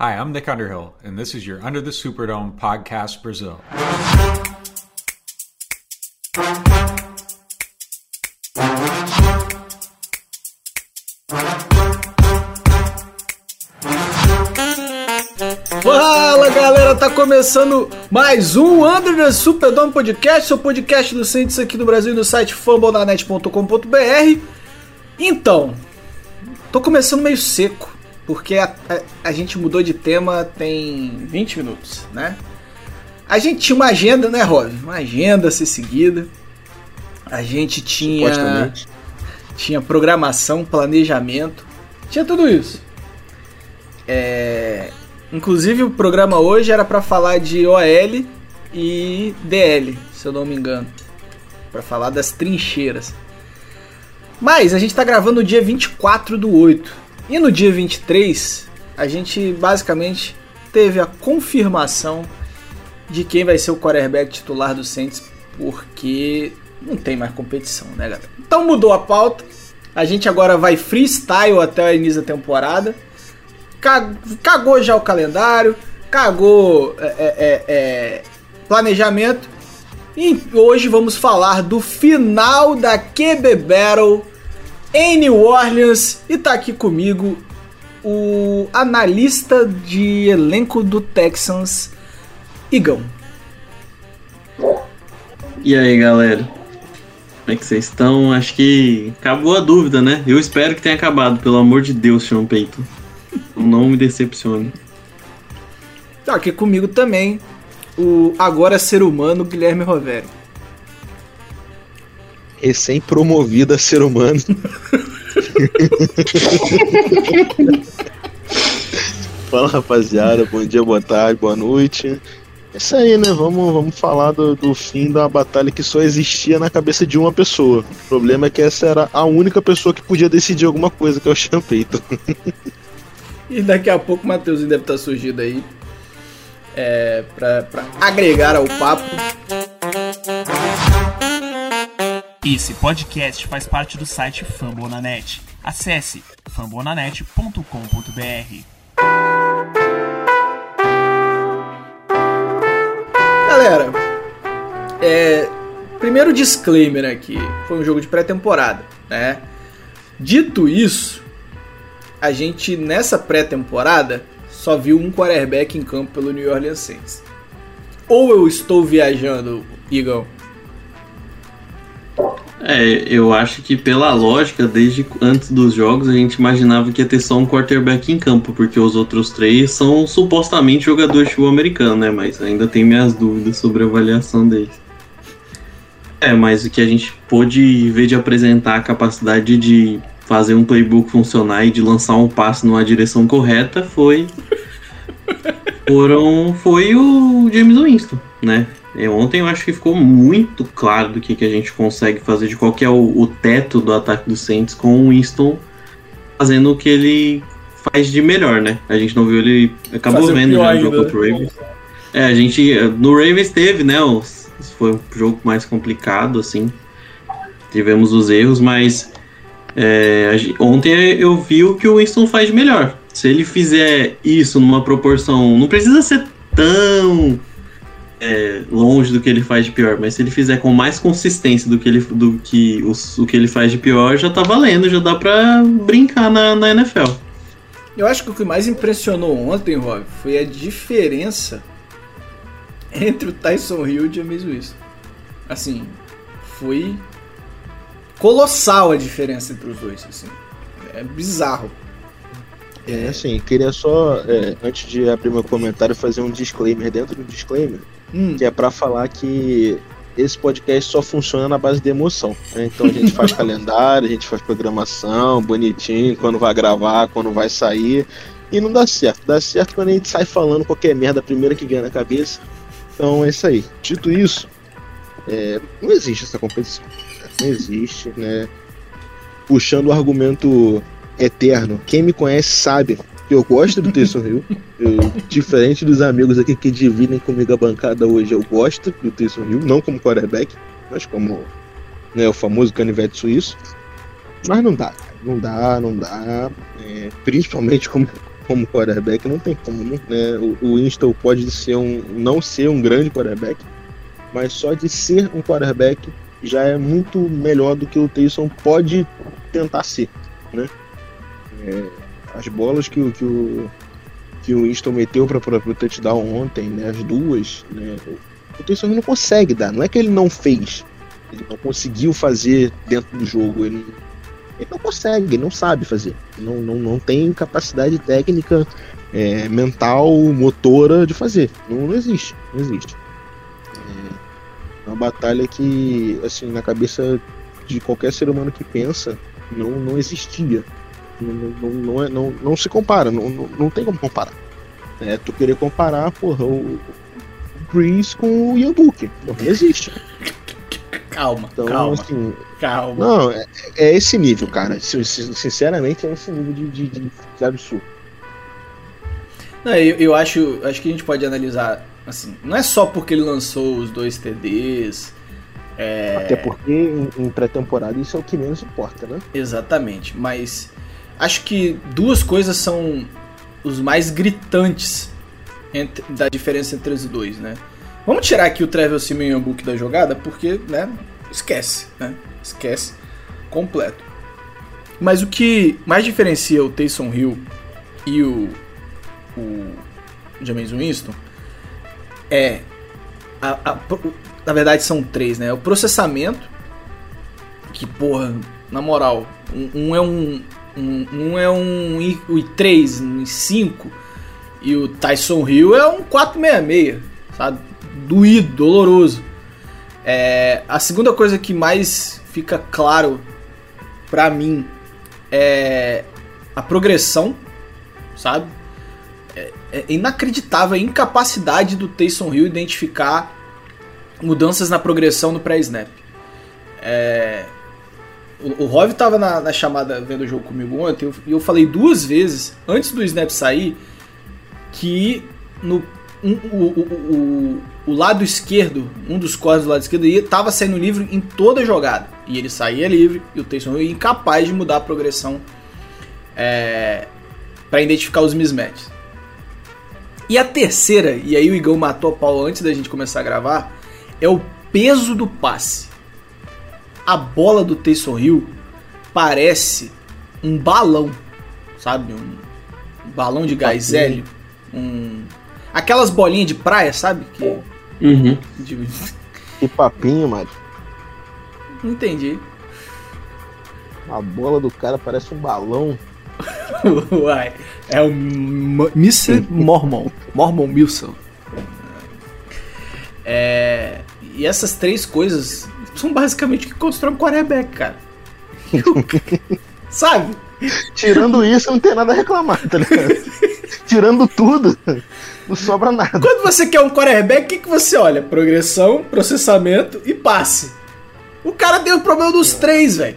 Hi, I'm Nick Underhill, and this is your Under the Superdome podcast Brazil. Fala galera, tá começando mais um Under the Superdome Podcast, seu podcast do Ciência aqui do Brasil no site fumbledanet.com.br. Então, tô começando meio seco, porque a, a, a, gente mudou de tema tem 20 minutos, né? A gente tinha uma agenda, né, Rob? Uma agenda a ser seguida. A gente tinha tinha programação, planejamento, tinha tudo isso. É, inclusive o programa hoje era para falar de OL e DL, se eu não me engano, para falar das trincheiras. Mas a gente está gravando no dia 24 do 8. E no dia 23, a gente basicamente teve a confirmação de quem vai ser o quarterback titular do Saints, porque não tem mais competição, né, galera? Então mudou a pauta. A gente agora vai freestyle até o início da temporada. Cagou já o calendário, cagou é, é, é, é, planejamento. E hoje vamos falar do final da QB Battle em New Orleans. E tá aqui comigo o analista de elenco do Texans, Igão. E aí, galera? Como é que vocês estão? Acho que acabou a dúvida, né? Eu espero que tenha acabado, pelo amor de Deus, Sean Payton. Não me decepcione. Tá aqui comigo também o agora ser humano Guilherme Roveri. Recém-promovido a ser humano. Fala rapaziada, bom dia, boa tarde, boa noite. É isso aí, né? Vamos, vamos falar do, do fim da batalha que só existia na cabeça de uma pessoa. O problema é que essa era a única pessoa que podia decidir alguma coisa, que é o Payton. e daqui a pouco o Matheusinho deve estar surgindo aí é, pra, pra agregar ao papo. Esse podcast faz parte do site Fambonanet. Acesse fambonanet.com.br. Galera, é, primeiro disclaimer aqui, foi um jogo de pré-temporada, né? Dito isso, a gente nessa pré-temporada só viu um quarterback em campo pelo New Orleans Saints. Ou eu estou viajando, Igor? É, eu acho que pela lógica, desde antes dos jogos, a gente imaginava que ia ter só um quarterback em campo, porque os outros três são supostamente jogadores de futebol americano, né? Mas ainda tem minhas dúvidas sobre a avaliação deles. É, mas o que a gente pôde ver de apresentar a capacidade de fazer um playbook funcionar e de lançar um passe numa direção correta foi. Foram, foi o James Winston, né? É, ontem eu acho que ficou muito claro do que, que a gente consegue fazer, de qual que é o, o teto do ataque do Saints com o Winston fazendo o que ele faz de melhor, né? A gente não viu ele. Acabou Fazer vendo já no jogo contra o Ravens. É, a gente. No Ravens teve, né? Os, foi um jogo mais complicado, assim. Tivemos os erros, mas. É, ontem eu vi o que o Winston faz de melhor. Se ele fizer isso numa proporção. Não precisa ser tão é, longe do que ele faz de pior, mas se ele fizer com mais consistência do que ele, do que os, o que ele faz de pior, já tá valendo, já dá pra brincar na, na NFL. Eu acho que o que mais impressionou ontem, Rob, foi a diferença entre o Tyson Hill e o James Winston. Assim, foi colossal a diferença entre os dois, assim. É bizarro. É, assim, queria só, é, antes de abrir meu comentário, fazer um disclaimer dentro do disclaimer hum. que é para falar que esse podcast só funciona na base de emoção. Né? Então a gente faz calendário, a gente faz programação, bonitinho, quando vai gravar, quando vai sair. E não dá certo. Dá certo quando a gente sai falando qualquer merda primeira que vem na cabeça. Então é isso aí. Dito isso, é, não existe essa competição. Não existe, né? Puxando o argumento eterno. Quem me conhece sabe eu gosto do Taysom Hill. Eu, diferente dos amigos aqui que dividem comigo a bancada hoje, eu gosto do Taysom Hill, não como quarterback, mas como né, o famoso canivete suíço. Mas não dá, não dá, não dá. É, principalmente como como quarterback, não tem como, né? O, o pode ser um, não ser um grande quarterback, mas só de ser um quarterback já é muito melhor do que o Taysom pode tentar ser, né? É, as bolas que, que, o, que o Winston meteu para o touchdown ontem, né, as duas, né, o Taysom não consegue dar. Não é que ele não fez, ele não conseguiu fazer dentro do jogo, ele, ele não consegue, ele não sabe fazer, não, não, não tem capacidade técnica, é, mental, motora de fazer. Não, não existe, não existe. É uma batalha que, assim, na cabeça de qualquer ser humano que pensa, não, não existia. Não, não, não, é, não, não se compara, não, não, tem como comparar. É, tu querer comparar, porra, o, Breeze com o Ian Book. Não existe. Calma, Então, calma, assim, calma. não, é, é esse nível, cara. Sin- sin- Sinceramente, é esse nível de, de, de, de absurdo. Não, eu, eu acho, acho que a gente pode analisar, assim, não é só porque ele lançou os dois TDs, é, Até porque em, em pré-temporada isso é o que menos importa, né? exatamente, mas acho que duas coisas são os mais gritantes entre- da diferença entre os dois, né? Vamos tirar aqui o Travel Simeon Book da jogada, porque, né, esquece, né? Esquece completo. Mas o que mais diferencia o Taysom Hill e o, o James Winston é a- a- na verdade são três, né? O processamento, que porra, na moral, um, um é um, um, um é um I- o i3, um i5 e o Tyson Hill é um 466, sabe? Doído, doloroso. É, a segunda coisa que mais fica claro pra mim é a progressão, sabe? É, é inacreditável a incapacidade do Taysom Hill identificar mudanças na progressão no pré-snap. É, o, o Rov tava na, na chamada vendo o jogo comigo ontem eu- e eu, falei duas vezes, antes do snap sair, que no, um- o, o, o, lado esquerdo, um dos cortes do lado esquerdo, ia- tava saindo livre em toda jogada. E ele saía livre e o Taysom Hill incapaz de mudar a progressão é, para identificar os mismatches. E a terceira, e aí o Igão matou a pau antes da gente começar a gravar, é o peso do passe. A bola do Taysom Hill parece um balão, sabe? Um balão de gás hélio. Um... Aquelas bolinhas de praia, sabe? Que... Uhum. de- Que papinho, Mário. Não entendi. A bola do cara parece um balão. Uai, é o Mr. Mormon. Mormon Wilson. É, e essas três coisas são basicamente que constrói um quarterback, cara. Sabe? Tirando isso, não tem nada a reclamar, tá ligado? Tirando tudo, não sobra nada. Quando você quer um quarterback, o que, que você olha? Progressão, processamento e passe. O cara tem o problema dos três, velho.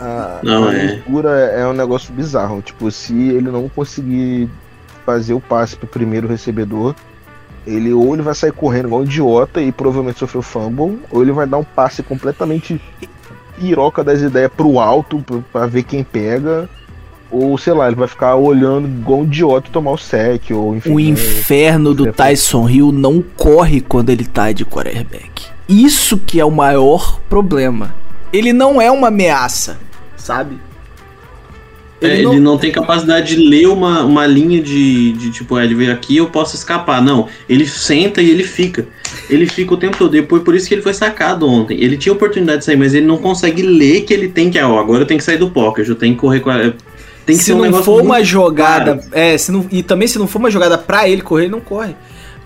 A, Não, a é. é um negócio bizarro. Tipo, se ele não conseguir fazer o passe pro primeiro recebedor, ele ou ele vai sair correndo igual um idiota e provavelmente sofreu fumble, ou ele vai dar um passe completamente piroca das ideias pro alto pra- pra ver quem pega, ou sei lá, ele vai ficar olhando igual um idiota e tomar o sec, ou enfim. O né? inferno do Tyson Hill não corre quando ele tá de quarterback. Isso que é o maior problema. Ele não é uma ameaça, sabe? É, ele não tem capacidade de ler uma, uma linha de, de tipo, ah, ele veio aqui, eu posso escapar. Não, ele senta e ele fica. Ele fica o tempo todo. Depois, por isso que ele foi sacado ontem. Ele tinha oportunidade de sair, mas ele não consegue ler que ele tem que, ah, ó, agora eu tenho que sair do pocket, eu tenho que correr com a. Tem que se ser um não for uma jogada, claro. é, se não, e também se não for uma jogada pra ele correr, ele não corre.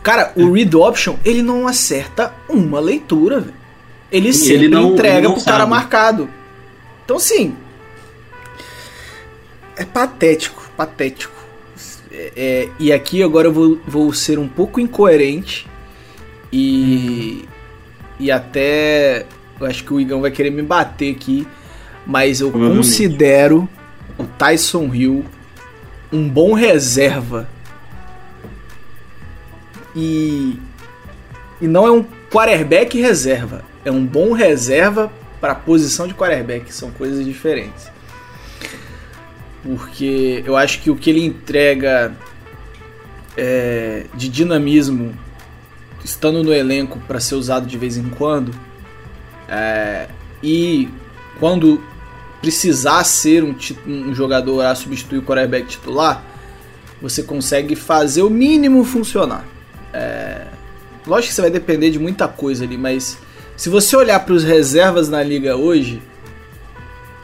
Cara, É. o read option, ele não acerta uma leitura, velho. Ele Sim, sempre ele não- entrega ele não pro cara sabe. marcado. Então, assim, é patético, patético. É, é, e aqui agora eu vou, vou ser um pouco incoerente e e até eu acho que o Igão vai querer me bater aqui, mas eu considero o Tyson Hill um bom reserva. E e não é um quarterback reserva, é um bom reserva para a posição de quarterback, são coisas diferentes. Porque eu acho que o que ele entrega é, de dinamismo, estando no elenco para ser usado de vez em quando, é, e quando precisar ser um, um, jogador a substituir o quarterback titular, você consegue fazer o mínimo funcionar. É, lógico que você vai depender de muita coisa ali, mas se você olhar para os reservas na liga hoje,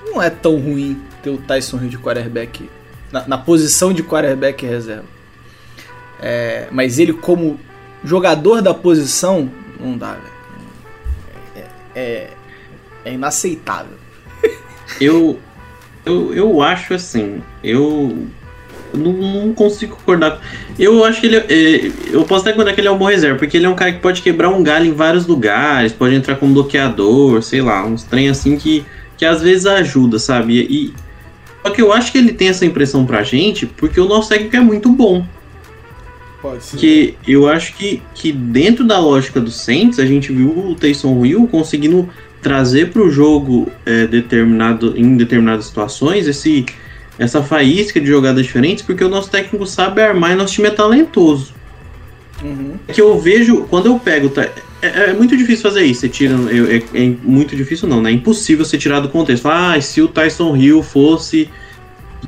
não é tão ruim ter o Tyson Hill de quarterback na, na posição de quarterback reserva. É, mas ele como jogador da posição não dá, velho. É, é, é inaceitável. eu, eu, eu acho assim, eu não, não, consigo concordar. Eu acho que ele. É, eu posso até concordar que ele é um bom reserva, porque ele é um cara que pode quebrar um galho em vários lugares, pode entrar como bloqueador, sei lá, uns trem assim que, que às vezes ajuda, sabe? E, só que eu acho que ele tem essa impressão pra gente porque o nosso técnico é muito bom. Pode ser. Que eu acho que, que dentro da lógica do Saints, a gente viu o Taysom Hill conseguindo trazer para o jogo é, determinado, em determinadas situações esse, essa faísca de jogadas diferentes, porque o nosso técnico sabe armar e nosso time é talentoso. Uhum. É que eu vejo, quando eu pego. É, é, muito difícil fazer isso. Você tira. É, é, muito difícil, não, né? É impossível você tirar do contexto. Ah, se o Tyson Hill fosse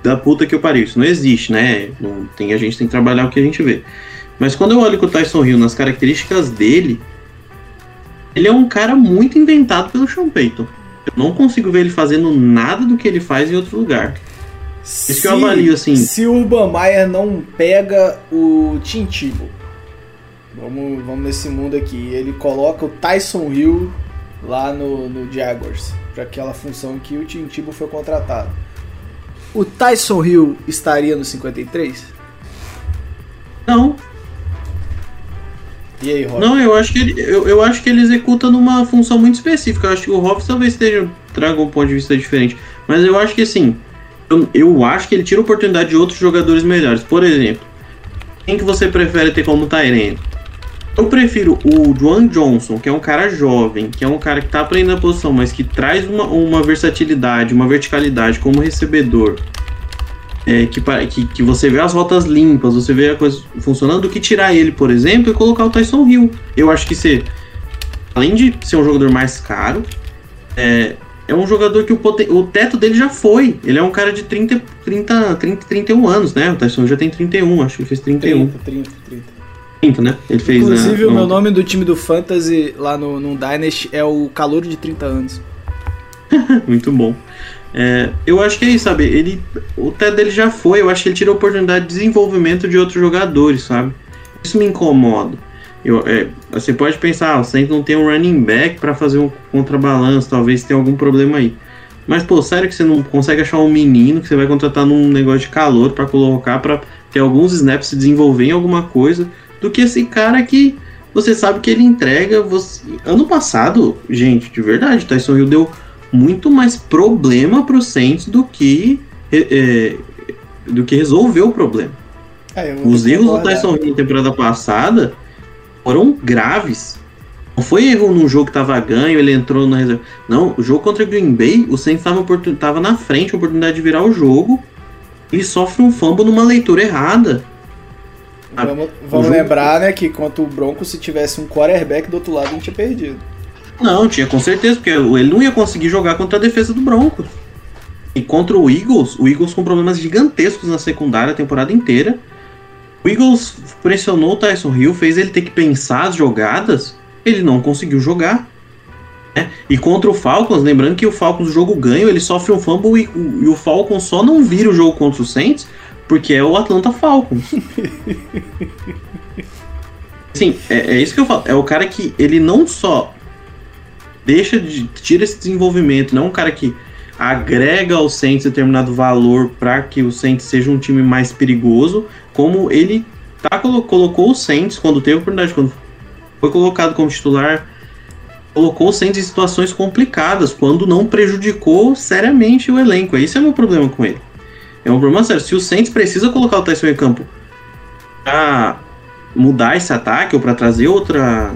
da puta que eu pariu. Isso não existe, né? Não, tem, a gente tem que trabalhar o que a gente vê. Mas quando eu olho com o Tyson Hill nas características dele, ele é um cara muito inventado pelo Sean Payton. Eu não consigo ver ele fazendo nada do que ele faz em outro lugar. Se, Isso que eu avalio, assim. Se o Urban Meyer não pega o Tim Tebow, vamos, vamos nesse mundo aqui, ele coloca o Tyson Hill lá no, no Jaguars, para aquela função que o Tim Tebow foi contratado. O Tyson Hill estaria no 53? Não, e aí, Rob? Não, eu acho que ele, eu, eu acho que ele executa numa função muito específica. Eu acho que o Hobbs talvez esteja, traga um ponto de vista diferente. Mas eu acho que assim, eu, eu acho que ele tira a oportunidade de outros jogadores melhores. Por exemplo, quem que você prefere ter como Tyrene? Eu prefiro o Juan Johnson, que é um cara jovem, que é um cara que tá aprendendo a posição, mas que traz uma, uma versatilidade, uma verticalidade como recebedor é, que, que, que, você vê as rotas limpas, você vê a coisa funcionando, do que tirar ele, por exemplo, e colocar o Tyson Hill. Eu acho que você, além de ser um jogador mais caro, é, é um jogador que o, o teto dele já foi. Ele é um cara de 30, 30, 30, 31 anos, né? O Tyson já tem 31, acho que ele fez 31. 30, 30, 30. 30, né? Ele fez. Inclusive, o meu nome do time do Fantasy lá no, no Dynasty é o Calor de 30 anos. Muito bom. É, eu acho que é isso, sabe? Ele, o teto dele já foi, eu acho que ele tirou a oportunidade de desenvolvimento de outros jogadores, sabe? Isso me incomoda. Eu, é, você pode pensar, ah, o Saints não tem um running back para fazer um contrabalanço, talvez tenha algum problema aí. Mas, pô, sério que você não consegue achar um menino que você vai contratar num negócio de calor para colocar para ter alguns snaps se desenvolver em alguma coisa, do que esse cara que você sabe que ele entrega. Você... Ano passado, gente, de verdade, Tyson Hill deu muito mais problema para o Saints do que é, do que resolver o problema. É, Os erros do Tyson Hill na temporada passada foram graves. Não foi erro num jogo que tava ganho, ele entrou na reserva. Não, o jogo contra o Green Bay, o Saints tava, tava na frente, a oportunidade de virar o jogo. Ele sofre um fumble numa leitura errada. Vamos, vamos lembrar, né, que contra o Broncos, se tivesse um quarterback do outro lado, a gente tinha perdido. Não, tinha com certeza, porque ele não ia conseguir jogar contra a defesa do Broncos. E contra o Eagles, o Eagles com problemas gigantescos na secundária a temporada inteira. O Eagles pressionou o Tyson Hill, fez ele ter que pensar as jogadas, ele não conseguiu jogar. Né? E contra o Falcons, lembrando que o Falcons, o jogo ganho, ele sofre um fumble e, e o Falcons só não vira o jogo contra o Saints porque é o Atlanta Falcons. Sim, é, é, isso que eu falo. É o cara que ele não só deixa de tira esse desenvolvimento, não é um cara que agrega ao Saints determinado valor para que o Saints seja um time mais perigoso, como ele tá, colocou o Saints quando teve oportunidade, quando foi colocado como titular, colocou o Saints em situações complicadas, quando não prejudicou seriamente o elenco. Esse é o meu problema com ele. É um problema sério. Se o Saints precisa colocar o Tyson em campo para mudar esse ataque ou para trazer outra,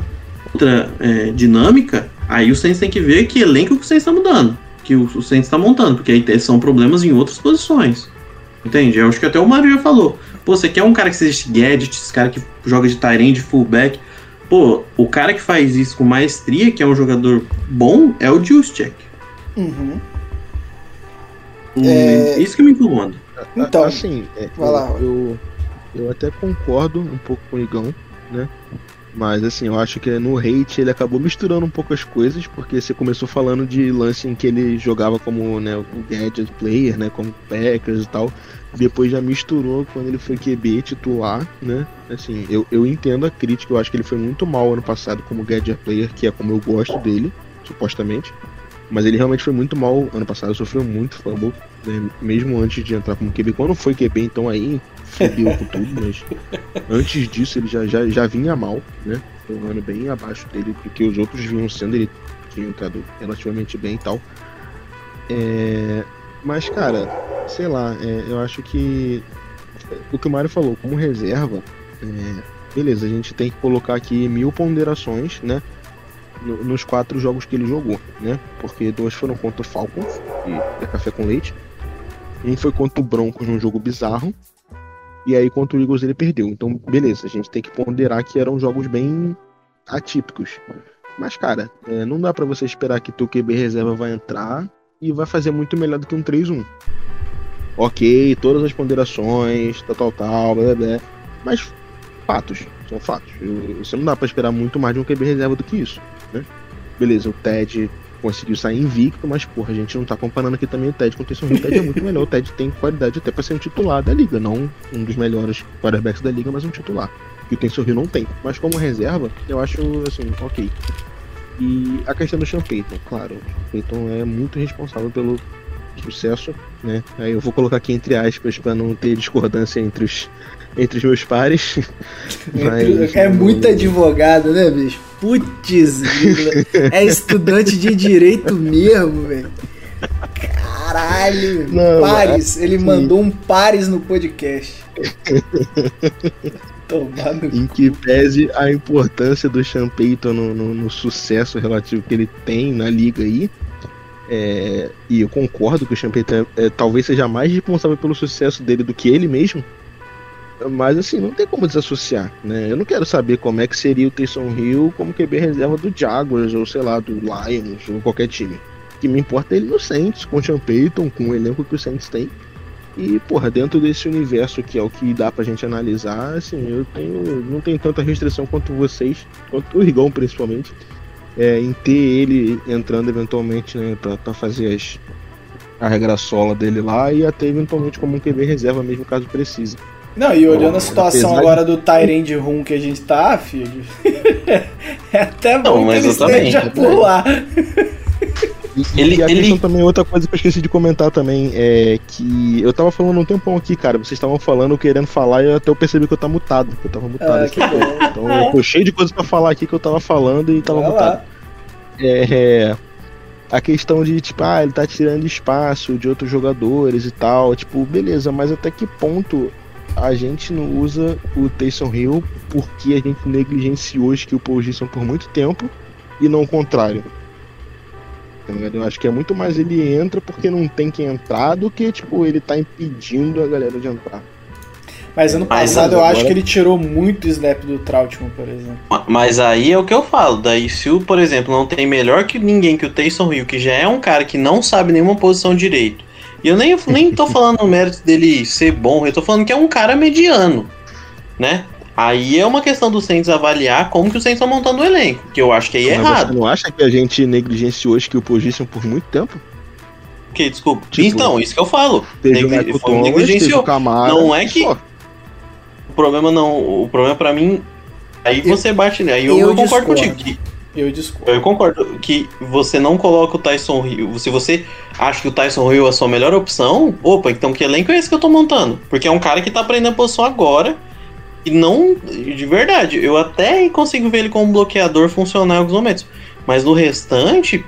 outra é, dinâmica, Aí o Saints tem que ver que elenco que o Saints está mudando, que o, o Saints está montando, porque aí são problemas em outras posições. Entende? Eu acho que até o Mario já falou. Pô, você quer um cara que seja gadget, esse cara que joga de Tyrande, fullback. Pô, o cara que faz isso com maestria, que é um jogador bom, é o Juszczyk. Uhum. É- Isso que me incomoda. Então, assim, é, vai lá, eu, eu, eu até concordo um pouco com o Igão, né? Mas assim, eu acho que no hate ele acabou misturando um pouco as coisas, porque você começou falando de lance em que ele jogava como né, o gadget player, né? Como Packers e tal. Depois já misturou quando ele foi QB titular, né? Assim, eu, eu entendo a crítica, eu acho que ele foi muito mal ano passado como gadget player, que é como eu gosto dele, supostamente. Mas ele realmente foi muito mal ano passado, sofreu muito fumble, né, mesmo antes de entrar como QB. Quando foi QB, então aí fudeu com tudo, mas antes disso ele já, já, já vinha mal, né? Foi um ano bem abaixo dele do que os outros vinham sendo, ele tinha entrado relativamente bem e tal. É, mas, cara, sei lá, é, eu acho que o que o Mário falou, como reserva, é, beleza, a gente tem que colocar aqui mil ponderações, né? No- nos quatro jogos que ele jogou, né? Porque dois foram contra o Falcons, e é café com leite. Um foi contra o Broncos num jogo bizarro. E aí contra o Eagles ele perdeu. Então, beleza, a gente tem que ponderar que eram jogos bem atípicos. Mas, cara, é, não dá pra você esperar que teu QB reserva vai entrar e vai fazer muito melhor do que um 3-1. Ok, todas as ponderações, tal, tal, tal, blá, blá, blá. Mas fatos, são fatos. Eu- Você não dá pra esperar muito mais de um QB reserva do que isso, né? Beleza, o Ted conseguiu sair invicto, mas porra, a gente não tá comparando aqui também o Ted com o Taysom Hill. O Ted é muito melhor, o Ted tem qualidade até pra ser um titular da liga, não um dos melhores quarterbacks da liga, mas um titular. Que o Taysom Hill não tem. Mas como reserva, eu acho assim, ok. E a questão do Sean Payton, claro, o Payton é muito responsável pelo sucesso, né? Aí eu vou colocar aqui entre aspas pra não ter discordância entre os entre os meus pares. Mas- é muito advogado, né, bicho? Putz, é estudante de direito mesmo, velho. Caralho, Não, pares. Ele assim- mandou um pares no podcast. Tomar no em que pese a importância do Sean Payton no, no- no sucesso relativo que ele tem na liga aí. é, e eu concordo que o Sean Payton é, é, talvez seja mais responsável pelo sucesso dele do que ele mesmo. Mas assim, não tem como desassociar, né? Eu não quero saber como é que seria o Taysom Hill como QB reserva do Jaguars, ou sei lá, do Lions, ou qualquer time. O que me importa é ele no Saints, com o Sean Payton, com o elenco que o Saints tem. E, porra, dentro desse universo que é o que dá pra gente analisar, assim, eu tenho. não tenho tanta restrição quanto vocês, quanto o Rigão principalmente, é, em ter ele entrando eventualmente, né, pra, pra fazer as, a regra sola dele lá e até eventualmente como um QB reserva mesmo caso precise. Não, e olhando a situação agora do Tyrande Room que a gente tá, filho. é até bom Não, que mas ele esteja por lá. E, Ele- e a ele- questão também, outra coisa que eu esqueci de comentar também, é que eu tava falando um tempão aqui, cara, vocês estavam falando, querendo falar, e eu até eu percebi que eu tava mutado, que eu tava mutado Ah, aqui. que bom. Então eu tô cheio de coisas pra falar aqui que eu tava falando e tava Vai mutado. lá. é, a questão de, tipo, ah, ele tá tirando espaço de outros jogadores e tal. Tipo, beleza, mas até que ponto a gente não usa o Taysom Hill porque a gente negligenciou que o Paul Gibson por muito tempo e não o contrário? Tá? Eu acho que é muito mais ele entra porque não tem que entrar do que, tipo, ele tá impedindo a galera de entrar. Mas ano Mas passado eu agora- acho que ele tirou muito snap do Trautmann, por exemplo. Ma- Mas aí é o que eu falo. Daí, se o, por exemplo, não tem melhor que ninguém que o Taysom Hill, que já é um cara que não sabe nenhuma posição direito. E eu nem, nem tô falando o mérito dele ser bom, eu tô falando que é um cara mediano, né? Aí é uma questão do Saints avaliar como que o Saints tá montando o elenco, que eu acho que aí é Mas errado. Você não acha que a gente negligenciou que o Gibson por muito tempo? Porque, desculpa. Tipo, então, isso que eu falo. Teve Negli- Thomas, negligenciou. Camara, Não é que- só. O problema não. O problema pra mim. Aí Eu- você bate, né? Aí eu, eu eu concordo discordo. contigo. Eu discordo. Eu concordo que você não coloca o Tyson Hill. Se você acha que o Tyson Hill é a sua melhor opção, opa, então que elenco é esse que eu tô montando? Porque é um cara que tá aprendendo a posição agora. E não. De verdade, eu até consigo ver ele como bloqueador funcionar em alguns momentos. Mas no restante.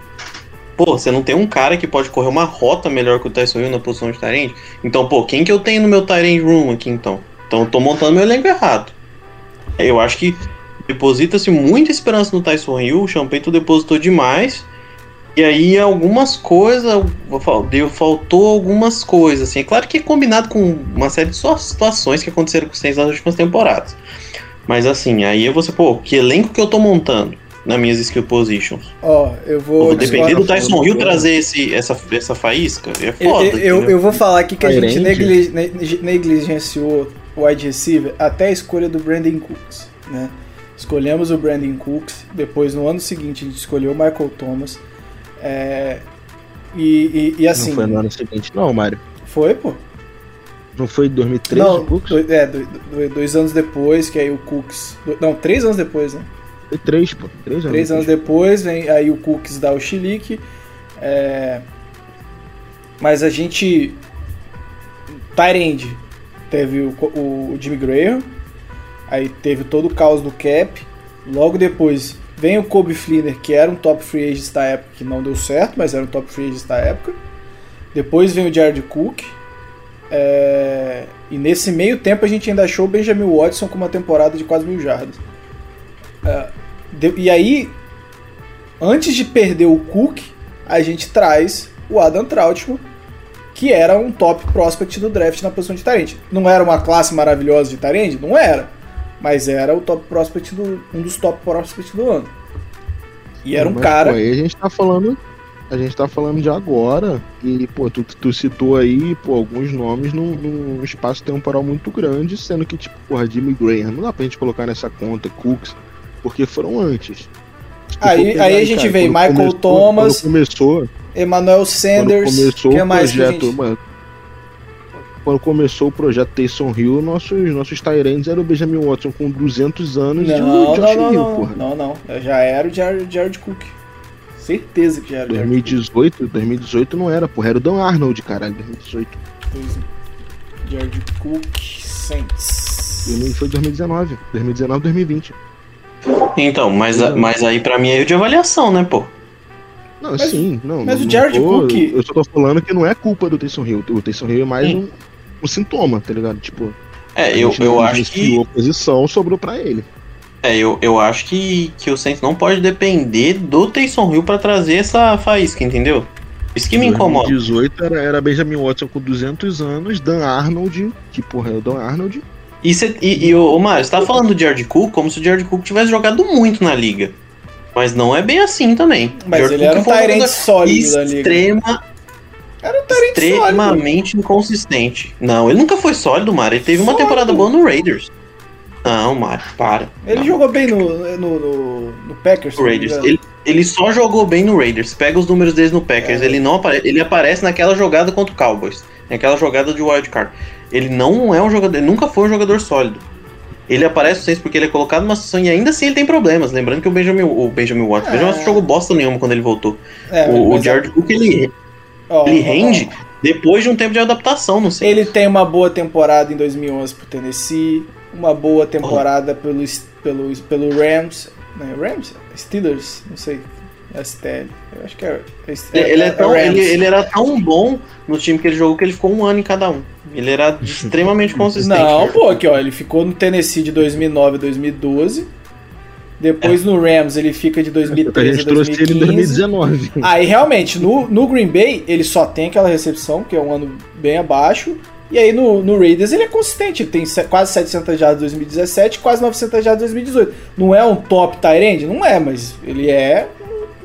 Pô, você não tem um cara que pode correr uma rota melhor que o Tyson Hill na posição de Tyrande? Então, pô, quem que eu tenho no meu Tyrande Room aqui então? Então eu tô montando meu elenco errado. Eu acho que deposita-se muita esperança no Tyson Hill, o Champeito depositou demais. E aí algumas coisas, deu, faltou algumas coisas, assim. É claro que é combinado com uma série de situações que aconteceram com os Saints nas últimas temporadas. Mas assim, aí você, pô, que elenco que eu tô montando nas minhas skill positions? Ó, eu vou. Eu vou depender do Tyson Hill trazer esse, essa, essa faísca? É foda. Eu, eu, eu vou falar aqui que a gente negligenciou o wide receiver até a escolha do Brandon Cooks, né? Escolhemos o Brandon Cooks, depois no ano seguinte a gente escolheu o Michael Thomas. É, e, e, e, assim. Não foi no ano seguinte, não, Mário. Foi, pô. Não foi em 2013 não, o Cooks? Dois, é, dois, dois, anos depois, que aí o Cooks. Não, três anos depois, né? Foi três, pô. Três anos, três anos depois, vem aí o Cooks dá o chilique. É, mas a gente. Tyrande teve o, o, o Jimmy Graham, aí teve todo o caos do cap. Logo depois Vem o Kobe Fleener, que era um top free agent da época, que não deu certo, mas era um top free agent da época. Depois vem o Jared Cook. É... E nesse meio tempo a gente ainda achou o Benjamin Watson com uma temporada de quase mil jardas. É... De... E aí, antes de perder o Cook, a gente traz o Adam Trautmann, que era um top prospect do draft na posição de Tarente. Não era uma classe maravilhosa de Tarente? Não era mas era o top prospect do. um dos top prospects do ano. E era um mas, cara. Pô, aí a gente tá falando. A gente tá falando de agora. E, pô, tu, tu citou aí, pô, alguns nomes num, num espaço temporal muito grande, sendo que, tipo, porra, Jimmy Graham, não dá pra gente colocar nessa conta, Cooks, porque foram antes. Aí, aí a gente cara, vê Michael começou, Thomas, começou, Emmanuel Sanders, começou que mais projeto, que a gente... mano, quando começou o projeto Taysom Hill, nossos, nossos Tyrands eram o Benjamin Watson com 200 anos não, e o Josh não, não, Hill, porra. Não, não, já era o Jared, Jared Cook. Certeza que já era 2018, 2018 não era, porra, era o Dan Arnold, caralho, 2018. Jared Cook Saints. Foi 2019, 2019, 2020. Então, mas, mas aí pra mim é erro de avaliação, né, pô? Não, mas, sim, não. Mas não, o Jared Cook. Eu só tô falando que não é culpa do Taysom Hill. O Taysom Hill é mais um, um, sintoma, tá ligado? Tipo. É, eu, eu acho que. A posição sobrou pra ele. É, eu, eu acho que, que o Saints não pode depender do Taysom Hill pra trazer essa faísca, entendeu? Isso que me incomoda. Em 2018 era, era Benjamin Watson com 200 anos, Dan Arnold, que porra é o Dan Arnold. E, cê, e, e o Mário, você tá falando do Jared Cook como se o Jared Cook tivesse jogado muito na liga. Mas não é bem assim também. Mas Jordan ele era um Tyrant sólido da Extrema. Era um extremamente sólido. inconsistente. Não, ele nunca foi sólido, Mário. Ele teve sólido. uma temporada boa no Raiders. Não, Mário, para. Ele não. jogou bem no, no, no, no Packers. Raiders. Ele, ele só jogou bem no Raiders. Pega os números dele no Packers. É. Ele não apare... ele aparece naquela jogada contra o Cowboys. Naquela jogada de wildcard. Ele não é um jogador. Ele nunca foi um jogador sólido. Ele aparece no Saints porque ele é colocado numa situação e ainda assim ele tem problemas. Lembrando que o Benjamin, o Benjamin Watson, é. Benjamin Watson jogou bosta nenhuma quando ele voltou. É, o, o Jared Cook, ele, oh, ele rende oh, oh. depois de um tempo de adaptação, não sei. Ele tem uma boa temporada em 2011 pro Tennessee, uma boa temporada pelo, pelo, pelo Rams, né? Rams? Steelers, não sei. STL. Eu acho que é. é ele, é, é tão, ele, ele, era tão bom no time que ele jogou que ele ficou um ano em cada um. Ele era extremamente consistente. Não, pô, aqui ó, ele ficou no Tennessee de 2009 a 2012. Depois é. no Rams ele fica de 2013 a 2015. Ele em 2019. Aí realmente, no, no Green Bay ele só tem aquela recepção, que é um ano bem abaixo. E aí no, no Raiders ele é consistente, ele tem quase 700 jardas em 2017, quase 900 jardas em 2018. Não é um top tight end? Não é, mas ele é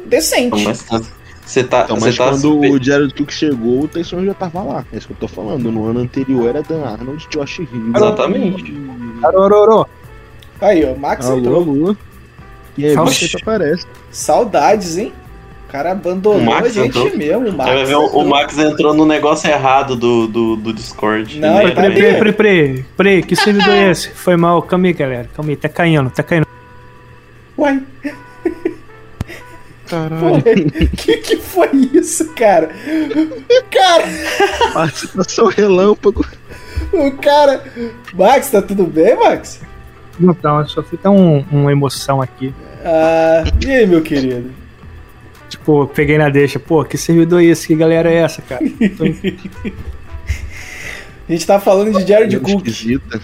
decente. Mas tá, você tá, então, mas tá quando super... o Jared Cook chegou, o Tyson já tava lá. É isso que eu tô falando. No ano anterior era Dan Arnold, Josh Hill. Exatamente. Arororô. Aí, ó, Max alô, entrou. E aí, você que aparece. Saudades, hein? O cara abandonou a gente entrou. mesmo, o Max. o, o, Max entrou no negócio errado do, do, do Discord. Não, né? Pre, pre, pre, pre, pre, que servidor é esse? Foi mal, calma aí, galera. Calma aí, tá caindo, tá caindo. Uai. Caralho. Que que foi isso, cara? Cara. Participação relâmpago. O cara. Max, tá tudo bem, Max? Então, só fica um, uma emoção aqui. Ah, e aí, meu querido? Tipo, peguei na deixa. Pô, que servidor é esse? Que galera é essa, cara? A gente tá falando de Jared Cook. Esquisita.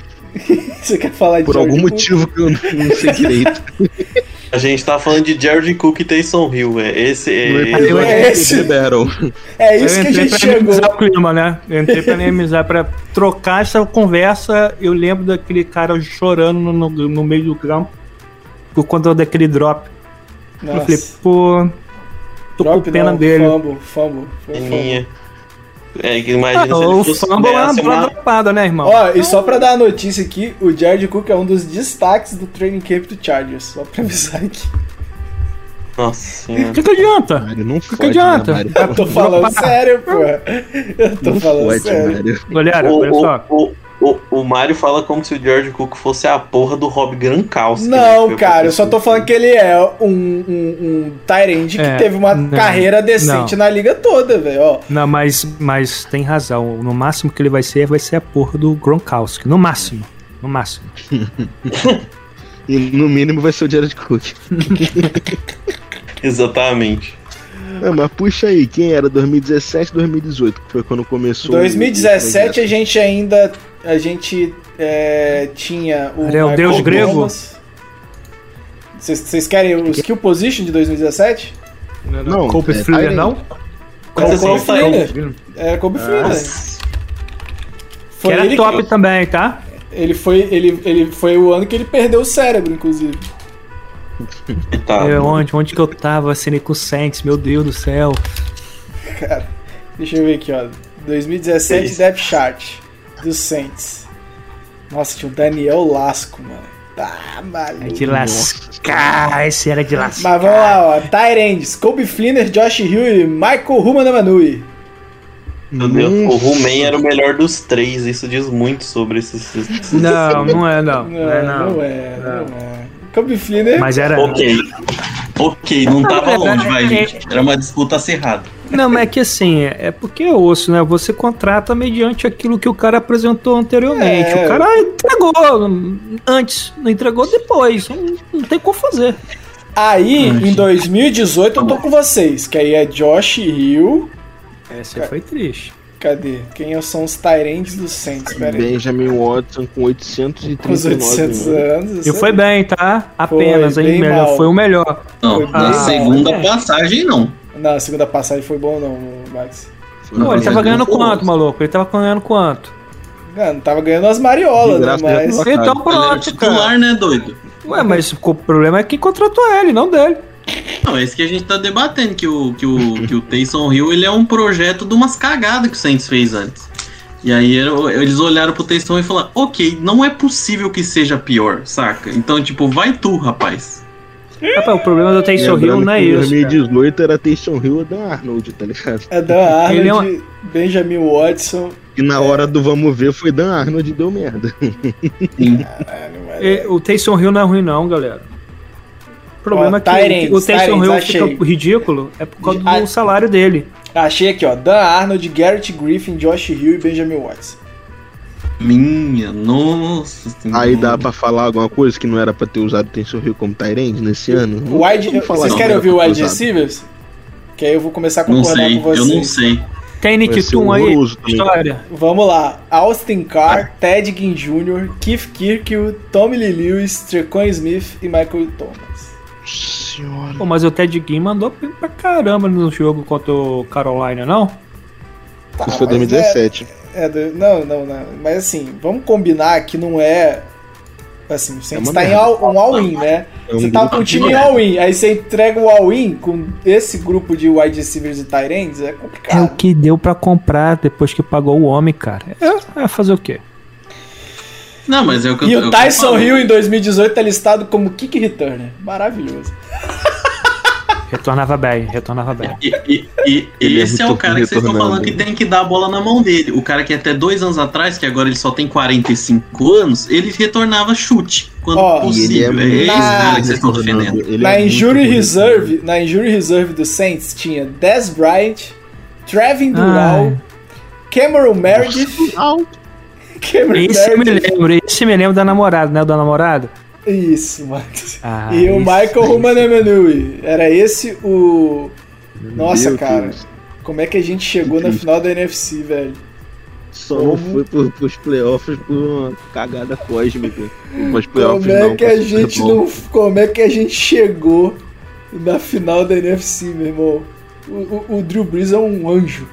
Você quer falar de Por Jared algum Cook? motivo que eu não sei direito. A gente tá falando de Jared Cook e Taysom Hill, é. Esse é. É esse. The Battle. É isso que a gente pra chegou. o clima, né? Eu entrei pra minimizar, pra trocar essa conversa. Eu lembro daquele cara chorando no, no- no meio do campo por conta daquele drop. Eu falei, Nossa. pô, tô Drop com pena não, dele. Fumble, fumble. Foi fumble. É, que Ah, imagina se o ele fosse fumble é uma dropada, né, irmão? Ó, e só pra dar a notícia aqui, o Jared Cook é um dos destaques do training camp do Chargers. Só pra avisar aqui. Nossa O senhora. que, que adianta? Mário, não que fode, adianta? né? Eu tô falando sério, pô. Eu tô Não falando fode, sério. Mário. Galera, O, olha só. o, o, o Mario fala como se o George Cook fosse a porra do Rob Gronkowski. né, Não, cara, eu só tô professor. falando que ele é um, um, um Tyrande que É, teve uma não, carreira decente na liga toda, velho. Não, mas, mas tem razão. No máximo que ele vai ser, vai ser a porra do Gronkowski. No máximo. No máximo. E no mínimo vai ser o Jared Cook. Exatamente. Ah, mas puxa aí, quem era 2017, 2018, que foi quando começou. o- 2017 a o gente ainda. A gente é, tinha o. Ele é o deus grego? Vocês querem o skill position de 2017? Não, Kobe é, não? Mas Cole assim, tá aí. Fleener. Era Kobe Fleener. Nossa. Que era ele top que, também, tá? ele foi ele, ele foi o ano que ele perdeu o cérebro, inclusive. Tá. É, onde, onde que eu tava assinei com o Saints, meu Deus do céu. Cara, deixa eu ver aqui, ó. 2017 Isso. Depth Chart dos Saints. Nossa, tinha o Daniel Lasco, mano. Tá É maluco. de lascar, esse era de lascar. Mas vamos lá, ó. Tyrands, Kobe Fleener, Josh Hill e Michael Humanamanui. Meu Deus, o. Rumen era o melhor dos três. Isso diz muito sobre esses. esses- Não, não é não. Não, Não é não. não é, não é. Kobe Fleener. Mas era. Ok. Ok, não tava longe, vai, é- gente. Era uma disputa acirrada. Não, mas é que assim, é porque é osso, né? Você contrata mediante aquilo que o cara apresentou anteriormente. É. O cara entregou antes, não entregou depois. Não, não tem como fazer. Aí, em 2018, eu tô com vocês. Que aí é Josh Hill. Esse aí foi triste. Cadê? Quem são os Tyrands do Saints? Pera aí. Benjamin Watson com 839 Com os 800 anos. E foi aí. bem, tá? Apenas, Foi hein? bem Melhor. mal. Foi o melhor. Não, Foi na bem segunda mal, né? passagem, não. Não, a segunda passagem foi bom não, Max. Pô, ele tava ganhando não quanto, maluco? Ele tava ganhando quanto? Não, não tava ganhando as mariolas, né? Mas. Então Ele era pronto, titular, cara. né, doido? Ué, mas o problema é quem contratou ele, não dele. Não, é isso que a gente tá debatendo, que o, que o, que o Taysom Hill ele é um projeto de umas cagadas que o Saints fez antes. E aí eles olharam pro Taysom e falaram, ok, não é possível que seja pior, saca? Então, tipo, vai tu, rapaz. Rapaz, o problema do Taysom Hill não é em isso. cara. 2018 era Taysom Hill e Dan Arnold, tá ligado? É Dan Arnold, Ele é uma- Benjamin Watson. E na hora do vamos ver foi Dan Arnold e deu merda. Caralho, mas- E O Taysom Hill não é ruim, não, galera. O problema Ó, é que Tyrants, o Taysom Hill achei. fica ridículo é por causa Ah. do salário dele. Achei aqui, ó. Dan Arnold, Garrett Griffin, Josh Hill e Benjamin Watson. Minha, nossa. Aí senhora. dá pra falar alguma coisa que não era pra ter usado o Taysom Hill como Tyrande nesse ano? Não Wide, falar vocês que querem ouvir o wide receivers? Que aí eu vou começar a concordar sei, com vocês. eu não sei. Tem Vai Nick ser Tum aí, história. Vamos lá. Austin Carr, Ted Ginn Jr., Keith Kirkhill, Tommy Lee Lewis, Trequan Smith e Michael Thomas. Senhora. Pô, mas o Ted Ginn mandou pra caramba no jogo contra o Carolina, não? Tá, Isso foi mas 2017. É, é do- não, não, não. Mas assim, vamos combinar que não é. Assim, você É está em merda. all, um all-in, né? É um você tá com um time em all-in, aí você entrega o all-in com esse grupo de wide receivers e tight ends, é É o complicado. que deu pra comprar depois que pagou o homem, cara. É, é fazer o quê? Não, mas é o que eu E é o eu Tyson falo. Hill em 2018 tá listado como kick returner. Maravilhoso. Retornava bem, retornava bem. E, e- e é esse é o cara que vocês estão falando que tem que dar a bola na mão dele. O cara que até dois anos atrás, que agora ele só tem 45 anos, ele retornava chute quando Ó, E ele possível. É, é muito esse cara que vocês estão defendendo. Ele na é injury reserve, na injury reserve do Saints tinha Des Bryant, Trevin Dural, Cameron Meredith, Cameron Esse eu me Meredith. lembro, esse me lembro da namorada, né? Do namorado. Isso, Max. Ah, e o isso, Michael isso. Romanemanui. Era esse o. Nossa, Meu cara. Deus. Como é que a gente chegou na final da NFC, velho? Só não foi pro, pros playoffs por uma cagada cósmica. Mas Como é que a gente não. Como é que a gente chegou na final da NFC, meu irmão? O, o, o Drew Brees é um anjo.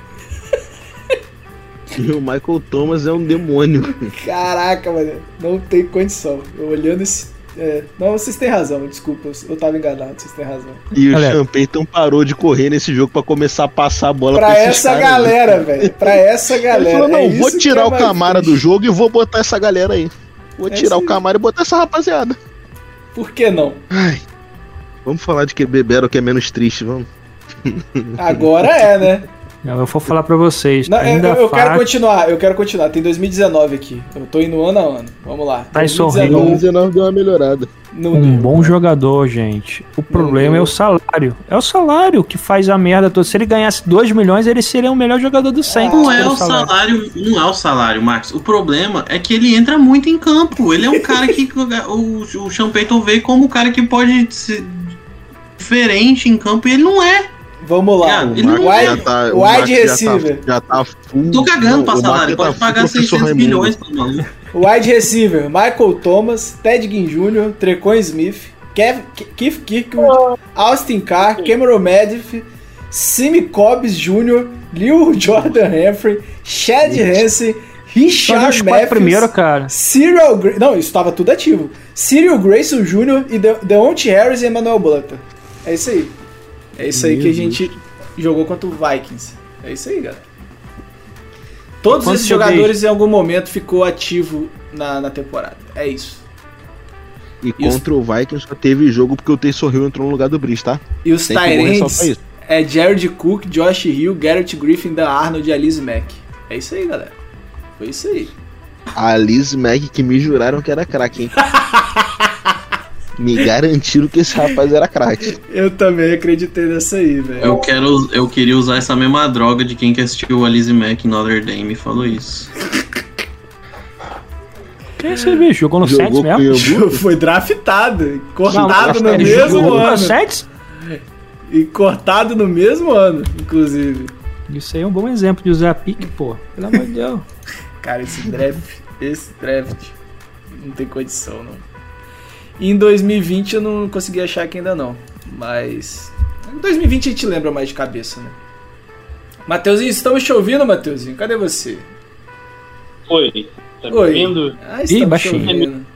E o Michael Thomas é um demônio. Caraca, mano, não tem condição. Eu olhando esse. É, não, vocês têm razão, desculpa, eu, tava enganado, vocês têm razão. E o Sean Payton parou de correr nesse jogo pra começar a passar a bola pra, pra essa galera, velho. Pra essa galera. Ele falou, não, é vou tirar é o Camara do jogo e vou botar essa galera aí. Vou é tirar o Camara e botar essa rapaziada. Por que não? Ai, vamos falar de que beberam que é menos triste, vamos. Agora é, né? Eu vou falar pra vocês. Não, eu, eu quero continuar, eu quero continuar. Tem 2019 aqui. Eu tô indo ano a ano. Vamos lá. Tyson 2019 deu uma melhorada. Não um deu, bom né? jogador, gente. O problema é o salário. É o salário que faz a merda toda. Se ele ganhasse 2 milhões, ele seria o melhor jogador do Saints. Não é o salário. salário. não é o salário, Max. O problema é que ele entra muito em campo. Ele é um cara que o, o Sean Payton vê como o cara que pode ser diferente em campo e ele não é. Vamos lá. Cara, o wide, tá, wide receiver. Já tá, já tá full, Tô cagando pra salário. Pode tá pagar 600 milhões pra mano. Wide receiver. Michael Thomas, Ted Ginn Jr., Trecon Smith, Kev, Keith Kirkwood, Austin Carr, Cameron Medif, Simi Cobbs Jr., Lil Jordan Humphrey, Chad Hansen, Richard Matthews, primeiro, cara. Cyril Gra Não, isso tava tudo ativo. Cyril Grayson Jr. e De Deontay Harris e Emmanuel Blutter. É isso aí. É isso aí que a gente jogou contra o Vikings. É isso aí, galera. Todos esses jogadores em algum momento ficou ativo na, na temporada. É isso. E, e contra os... o Vikings só teve jogo porque o Taysom Hill entrou no lugar do Brice, tá? E os Tyrants é Jared Cook, Josh Hill, Garrett Griffin, Dan Arnold e Alice Mack. É isso aí, galera. Foi isso aí. A Alice Mack que me juraram que era craque, hein? me garantiram que esse rapaz era craque. Eu também acreditei nessa aí, velho. Eu, quero, eu queria usar essa mesma droga de quem que assistiu a Lizzie Mack em Notre Dame e falou isso. Quem é esse bicho? Jogou no jogou mesmo? Foi draftado, cortado não, no mesmo ano. Sets? E cortado no mesmo ano, inclusive. Isso aí é um bom exemplo de usar pique, pô. Pelo amor de Deus. Cara, esse draft, esse draft não tem condição, não. E em 2020 eu não consegui achar que ainda não. Mas. Em 2020 a gente lembra mais de cabeça, né? Mateuzinho, estamos te ouvindo, Mateuzinho? Cadê você? Oi, tá me Oi. ouvindo? Ah, estamos Ih, baixinho.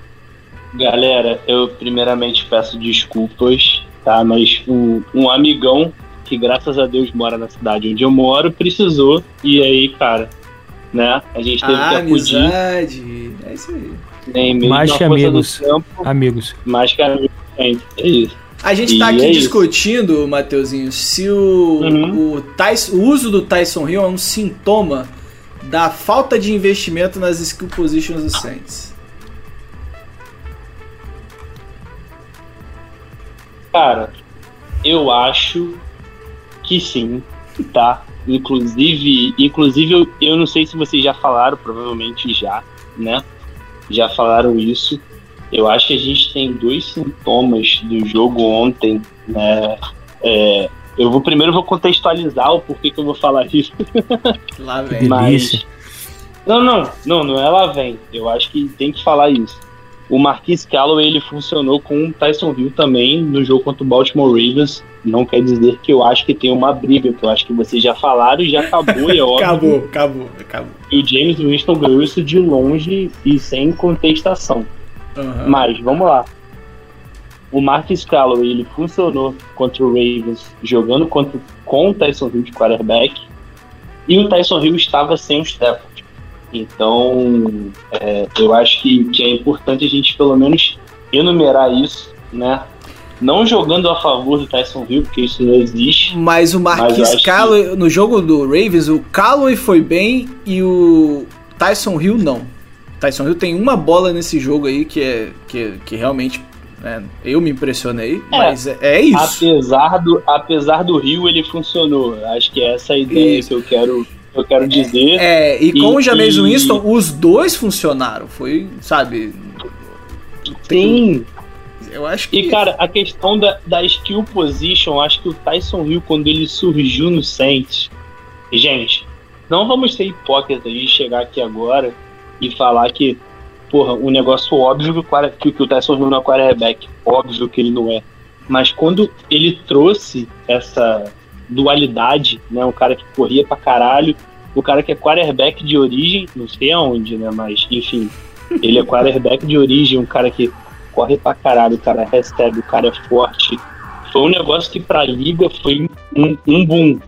Galera, eu primeiramente peço desculpas, tá? Mas um, um amigão que graças a Deus mora na cidade onde eu moro precisou. E aí, cara, né? A gente teve ah, que acudir. Amizade. É isso aí. Nem mesmo mais que amigos. Campo, amigos. Mais que amigos. É isso. A gente tá e aqui é discutindo, isso. Mateuzinho, se o, uhum. o, Tyson, o uso do Tyson Hill é um sintoma da falta de investimento nas skill positions do Saints. Cara, eu acho que sim, tá? Inclusive, inclusive eu, eu não sei se vocês já falaram, provavelmente já, né? Já falaram isso. Eu acho que a gente tem dois sintomas do jogo ontem, né? É, eu vou primeiro vou contextualizar o porquê que eu vou falar isso. Lá vem. Mas, não, não, não, não é lá vem. Eu acho que tem que falar isso. O Marquis Calloway ele funcionou com o Tyson Hill também no jogo contra o Baltimore Ravens. Não quer dizer que eu acho que tem uma briga, que eu acho que vocês já falaram e já acabou, e é óbvio. acabou, acabou, acabou. E o James Winston ganhou isso de longe e sem contestação. Uhum. Mas, vamos lá. O Marcus Calloway ele funcionou contra o Ravens, jogando contra, com o Tyson Hill de quarterback. E o Tyson Hill estava sem o Stafford. Então, é, eu acho que, que é importante a gente pelo menos enumerar isso, né? Não jogando a favor do Tyson Hill, porque isso não existe. Mas o Marquis Calloway, que... no jogo do Ravens, o Calloway foi bem e o Tyson Hill não. Tyson Hill tem uma bola nesse jogo aí que é que, que realmente é, eu me impressionei, é, mas é, é, isso. Apesar do, apesar do Hill, ele funcionou. Acho que é essa a ideia isso. que eu quero eu quero dizer. É, e com e, o James e... Winston, os dois funcionaram. Foi, sabe. Sim. Eu acho que. E, cara, a questão da, da skill position, acho que o Tyson Hill, quando ele surgiu no Saints. Gente, não vamos ser hipócritas de chegar aqui agora e falar que, porra, um negócio óbvio que, que o Tyson Hill não é quarterback. Óbvio que ele não é. Mas quando ele trouxe essa dualidade, né? Um cara que corria pra caralho, o cara que é quarterback de origem, não sei aonde, né? Mas, enfim, ele é quarterback de origem, um cara que corre pra caralho, o cara recebe, o cara é forte. Foi um negócio que pra liga foi um, um boom.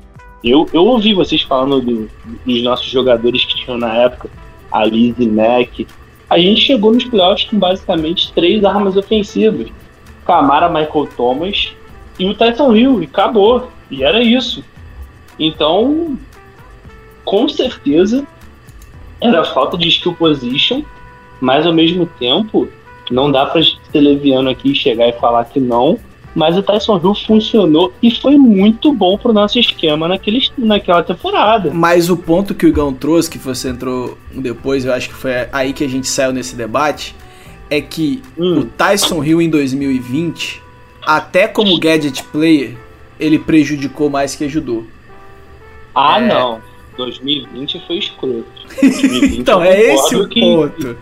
Eu, eu ouvi vocês falando do, dos nossos jogadores que tinham na época, a Liz e Mac. A gente chegou nos playoffs com basicamente três armas ofensivas. Camara, Michael Thomas e o Tyson Hill, e acabou. E era isso. Então, com certeza, era falta de skill position, mas ao mesmo tempo, não dá pra ser leviano aqui e chegar e falar que não. Mas o Tyson Hill funcionou e foi muito bom pro nosso esquema naquele, naquela temporada. Mas o ponto que o Igão trouxe, que você entrou depois, eu acho que foi aí que a gente saiu nesse debate, é que hum. o Tyson Hill em 2020, até como gadget player, ele prejudicou mais que ajudou. Ah, é... não. 2020 foi escroto. 2020 então, é esse o que... ponto.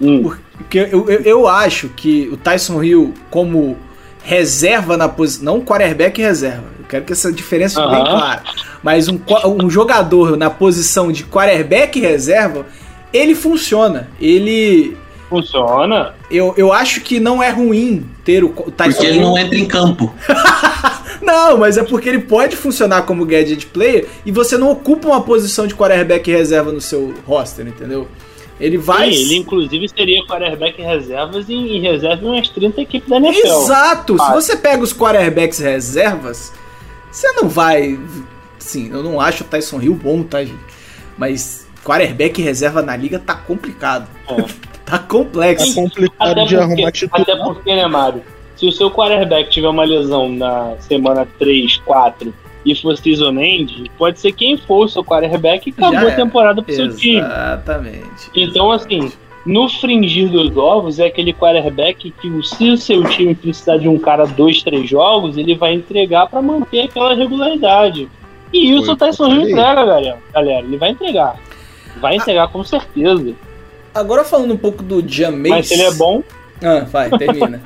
Hum. Porque eu, eu, eu, acho que o Tyson Hill, como reserva na posição. Não quarterback reserva. Eu quero que essa diferença fique bem clara. Mas um, um jogador na posição de quarterback reserva, ele funciona. Ele. Funciona? Eu, eu acho que não é ruim ter o, o Tyson Porque ele não entra em campo. não, mas é porque ele pode funcionar como gadget player e você não ocupa uma posição de quarterback reserva no seu roster, entendeu? Ele vai. Sim, ele inclusive seria quarterback reservas e, e reserva umas 30 equipes da NFL. Exato! Ah. Se você pega os quarterbacks reservas, você não vai. Sim, eu não acho o Tyson Hill bom, tá, gente? Mas quarterback reserva na liga tá complicado. É. tá complexo. Tá complicado até de porque, arrumar titular. Até porque, né, Mário? Se o seu quarterback tiver uma lesão na semana 3, 4 e for season end, pode ser quem for o seu quarterback e acabou a temporada pro Exatamente. seu time. Exatamente. Então, assim, no fringir dos ovos é aquele quarterback que se o seu time precisar de um cara dois, três jogos, ele vai entregar para manter aquela regularidade. E isso o Tyson Hill entrega, galera. galera. Ele vai entregar. Vai entregar com certeza. Agora falando um pouco do Jameis... Mas se ele é bom... Ah, vai, termina.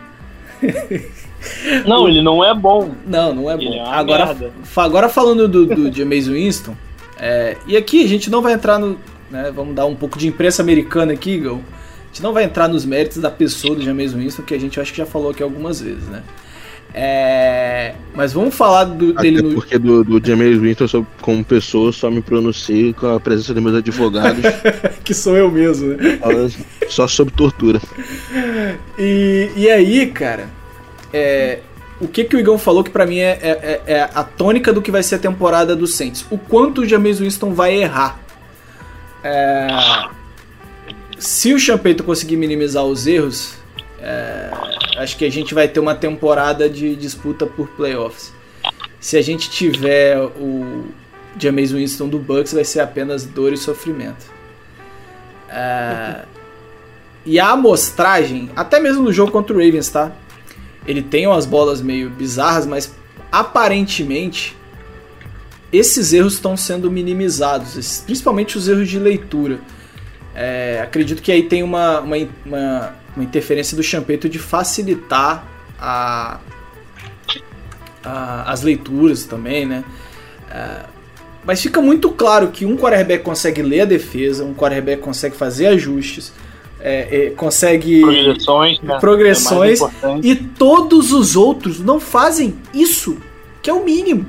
Não, ele não é bom. Não, não é bom. É agora, agora falando do, do James Winston, é, e aqui a gente não vai entrar no. Né, vamos dar um pouco de imprensa americana aqui, Igor. A gente não vai entrar nos méritos da pessoa do James Winston, que a gente acho que já falou aqui algumas vezes, né? É, mas vamos falar do, Até dele no. Porque do, do James Winston, só, como pessoa, só me pronuncio com a presença dos meus advogados. que sou eu mesmo, né? Só sobre tortura. E, e aí, cara, é, o que, que o Igão falou que para mim é, é, é, a tônica do que vai ser a temporada do Saints. O quanto o James Winston vai errar. É, se o Champeito conseguir minimizar os erros, é, acho que a gente vai ter uma temporada de disputa por playoffs. Se a gente tiver o James Winston do Bucks, vai ser apenas dor e sofrimento. É, e a amostragem, até mesmo no jogo contra o Ravens, tá? Ele tem umas bolas meio bizarras, mas aparentemente esses erros estão sendo minimizados, principalmente os erros de leitura. É, acredito que aí tem uma, uma, uma, uma interferência do Champeto de facilitar a, a, as leituras também, né? É, mas fica muito claro que um quarterback consegue ler a defesa, um quarterback consegue fazer ajustes, é, é, consegue progressões, né? progressões é e todos os outros não fazem isso, que é o mínimo.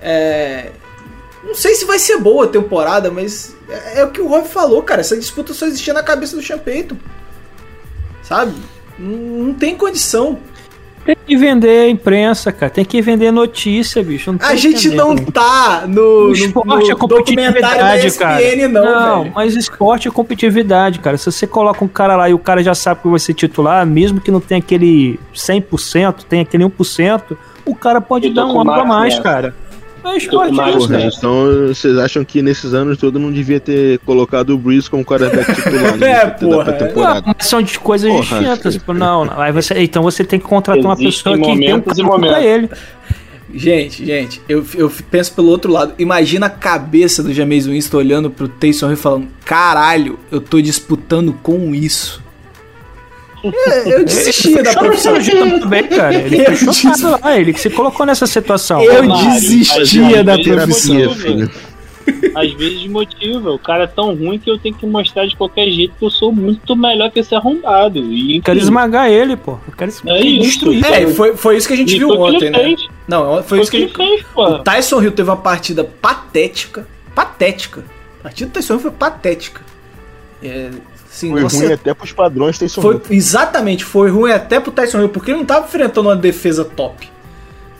É, não sei se vai ser boa a temporada, mas é, é o que o Rob falou, cara. Essa disputa só existia na cabeça do Champeito. Sabe? Não, não tem condição. Tem que vender a imprensa, cara. Tem que vender notícia, bicho. a gente não tá no, o esporte no, é competitividade, cara. Não, não mas esporte é competitividade, cara. Se você coloca um cara lá e o cara já sabe que vai ser titular, mesmo que não tenha aquele 100%, tem aquele 1%, o cara pode dar um ano a mais, né? cara. É esporte Porra, Então vocês acham que nesses anos todo não devia ter colocado o Breeze como quarterback titular? é, porra. Não, mas são de coisas porra, distintas. Tipo, não, não, aí você, então você tem que contratar Existe uma pessoa que tem um pra ele. gente, gente, eu, eu penso pelo outro lado. Imagina a cabeça do James Winston olhando pro Taysom Hill falando: caralho, eu tô disputando com isso. Eu, eu desistia da profissão. também, cara. Ele foi lá, ele que se colocou nessa situação. Eu desistia da profissão. Filho. Às vezes motiva. O cara é tão ruim que eu tenho que mostrar de qualquer jeito que eu sou muito melhor que esse arrombado. E, eu quero esmagar ele, pô. Eu quero é destruir. É, foi, foi isso que a gente e viu ontem, né? Fez. Não, foi, foi isso que, ele fez, pô. O Tyson Hill teve uma partida patética. Patética. A partida do Tyson Hill foi patética. É, Sim, foi você... ruim até pros padrões Tyson foi, Hill. Exatamente, foi ruim até pro Tyson Hill, porque ele não tava enfrentando uma defesa top.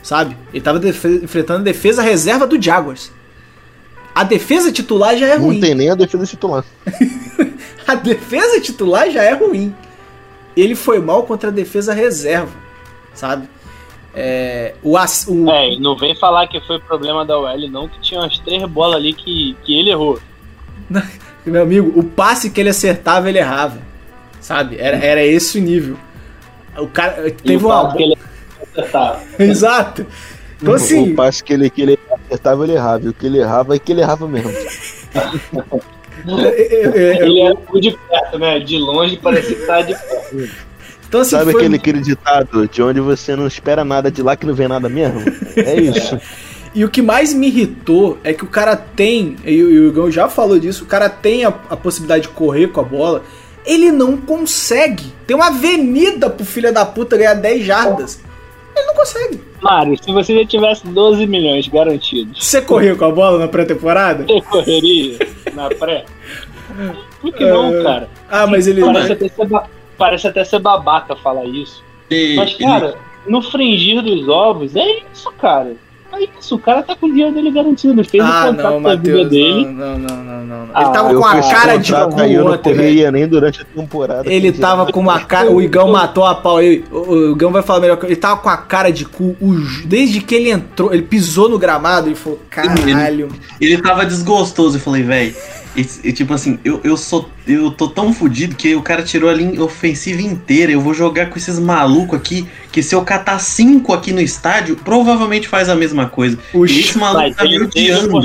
Sabe? Ele tava enfrentando a defesa reserva do Jaguars. A defesa titular já é não ruim. Não tem nem a defesa titular. a defesa titular já é ruim. Ele foi mal contra a defesa reserva, sabe? É, o, o... é, não vem falar que foi problema da OL, não, que tinha umas três bolas ali que, que ele errou. Meu amigo, o passe que ele acertava, ele errava. Sabe? Era, era esse o nível. O cara teve uma. Que ele Exato. Então, assim... O passe que ele, que ele acertava, ele errava. E o que ele errava é que ele errava mesmo. ele era de perto, né? De longe parecia que estava de perto. Então, assim, Sabe foi... aquele, aquele ditado de onde você não espera nada de lá que não vem nada mesmo? É isso. E o que mais me irritou é que o cara tem, e o Igor já falou disso, o cara tem a, a, possibilidade de correr com a bola, ele não consegue. Tem uma avenida pro filho da puta ganhar 10 jardas. Ele não consegue. Mário, se você já tivesse 12 milhões garantidos. Você corria com a bola na pré-temporada? Você correria na pré? Por que não, é. cara? Ah, mas ele. Parece, até ser, parece até ser babaca falar isso. E, mas, cara, no fringir dos ovos, é isso, cara. É isso, o cara tá com o dinheiro dele garantido. Ele fez ah, o contrato não, Mateus, da vida dele. Não, não, não, não. não. Ah, ele tava com a cara de cu ontem, velho. nem durante a temporada. Ele tava com uma cara. O Igão matou a pau. Ele, o Igão vai falar melhor que Ele tava com a cara de cu. Desde que ele entrou, ele pisou no gramado e falou: caralho. Ele, ele tava desgostoso. Eu falei, velho. E, e, tipo assim, eu, eu sou. Eu tô tão fudido que o cara tirou a linha ofensiva inteira. Eu vou jogar com esses malucos aqui. Que se eu catar cinco aqui no estádio, provavelmente faz a mesma coisa. O e esse maluco tá me odiando.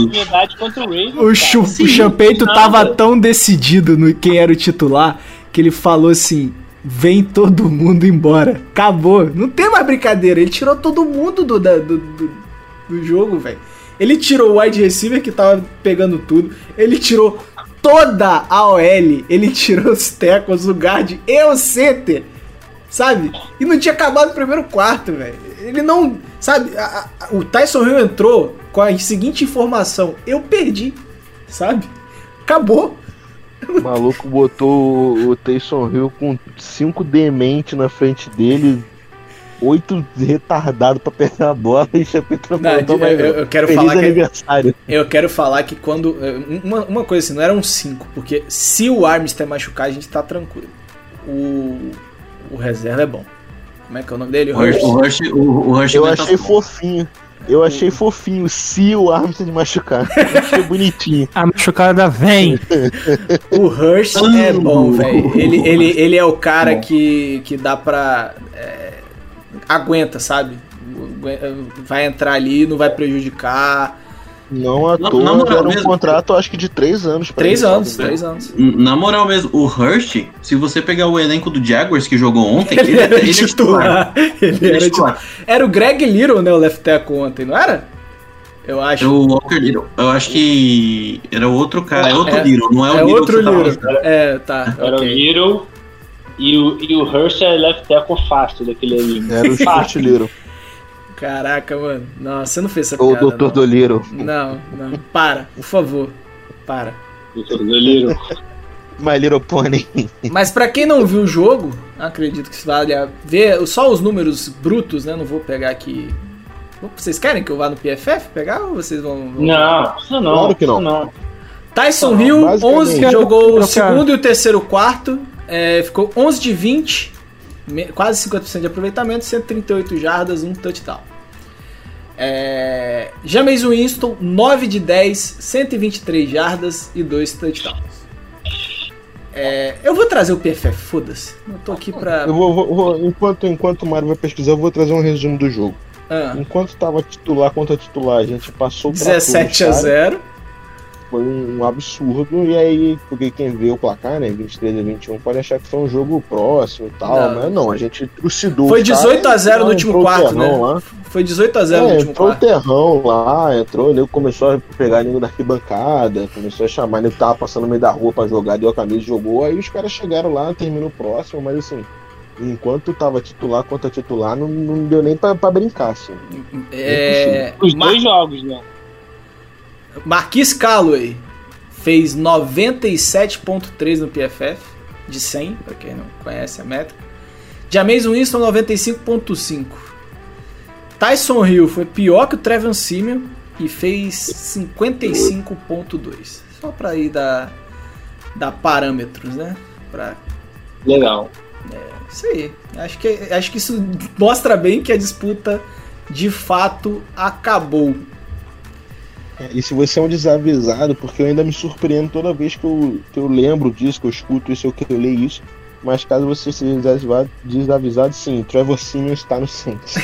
O, o, Champeito tava tão decidido no quem era o titular que ele falou assim: vem todo mundo embora. Acabou. Não tem mais brincadeira. Ele tirou todo mundo do, do, do, do jogo, velho. Ele tirou o wide receiver que tava pegando tudo. Ele tirou toda a OL. Ele tirou os tackles, o guard e o center. Sabe? E não tinha acabado o primeiro quarto, velho. Ele não. Sabe? A, a, o Tyson Hill entrou com a seguinte informação: eu perdi. Sabe? Acabou. O maluco botou o Tyson Hill com cinco demente na frente dele, oito retardados pra pegar a bola e Chapecó não, eu, eu, eu quero falar aniversário. Que, eu quero falar que quando. Uma, uma coisa assim, não eram cinco, porque se o Armstead machucar, a gente tá tranquilo. O, o reserva é bom. Como é que é o nome dele? O Rush. O Rush, o, o Rush eu achei fofinho. Eu achei fofinho se o Armstead machucar. Eu achei bonitinho. A machucada vem. o Hurst é bom, velho. Ele, ele, ele é o cara que, que dá pra. É, aguenta, sabe? Vai entrar ali, não vai prejudicar. Não à toa, na moral era um mesmo, contrato, acho que de três anos. Três ele, anos, sabe? três anos. Na moral mesmo, o Hurst, se você pegar o elenco do Jaguars que jogou ontem, ele, ele era, ele titular. Ele era, titular. era o Greg Little, né, o left tackle ontem, não era? Eu acho. O Walker Little. Eu acho que era outro cara, é outro é, Little, não é o é Little outro Little. É, tá. Era okay. o Little e o, e o Hurst é left tackle fácil daquele ali. Era o Little. Caraca, mano. Não, você não fez essa Ou piada. O Doutor do Little. Não, não. Para, por favor. Para. Doutor do Little. My Little Pony. Mas para quem não viu o jogo, acredito que se vale ver só os números brutos, né? Não vou pegar aqui. Vocês querem que eu vá no PFF pegar ou vocês vão. vão... Não, isso não. Claro que não. não. Tyson Hill, 11, jogou o segundo e o terceiro quarto. É, ficou 11 de 20, quase 50% de aproveitamento, 138 jardas, um touchdown. É, James Winston, 9 de 10, 123 jardas e 2 touchdowns. É, eu vou trazer o PFF, foda-se. Eu tô aqui pra. Vou, vou, vou, enquanto, enquanto o Mário vai pesquisar, eu vou trazer um resumo do jogo. Ah. Enquanto tava titular contra titular, a gente passou 17 a 0 foi um, um, absurdo. E aí, porque quem vê o placar, né, 23 a 21, pode achar que foi um jogo próximo e tal, não. mas não, a gente trucidou. Foi 18 a 0 no último quarto, né? Lá. Foi 18 a 0 é, no último entrou quarto. Entrou o terrão lá, entrou, ele começou a pegar nego da arquibancada, começou a chamar, ele tava passando no meio da rua pra jogar, deu a camisa e jogou, aí os caras chegaram lá, terminou próximo, mas assim, enquanto tava titular contra titular, não, não deu nem pra, pra brincar, assim. É... Os dois jogos, né? Marquis Calloway fez 97.3 no PFF, de 100, para quem não conhece a métrica. James Winston 95.5. Tyson Hill foi pior que o Trevor Simeon e fez 55.2. Só para ir dar, dar parâmetros, né? Pra... Legal. É, isso aí. Acho que, acho que isso mostra bem que a disputa de fato acabou. E se você é um desavisado, porque eu ainda me surpreendo toda vez que eu, que eu lembro disso, que eu escuto isso que eu leio isso. Mas caso você seja desavisado, desavisado sim, Trevor Simeon está no Saints.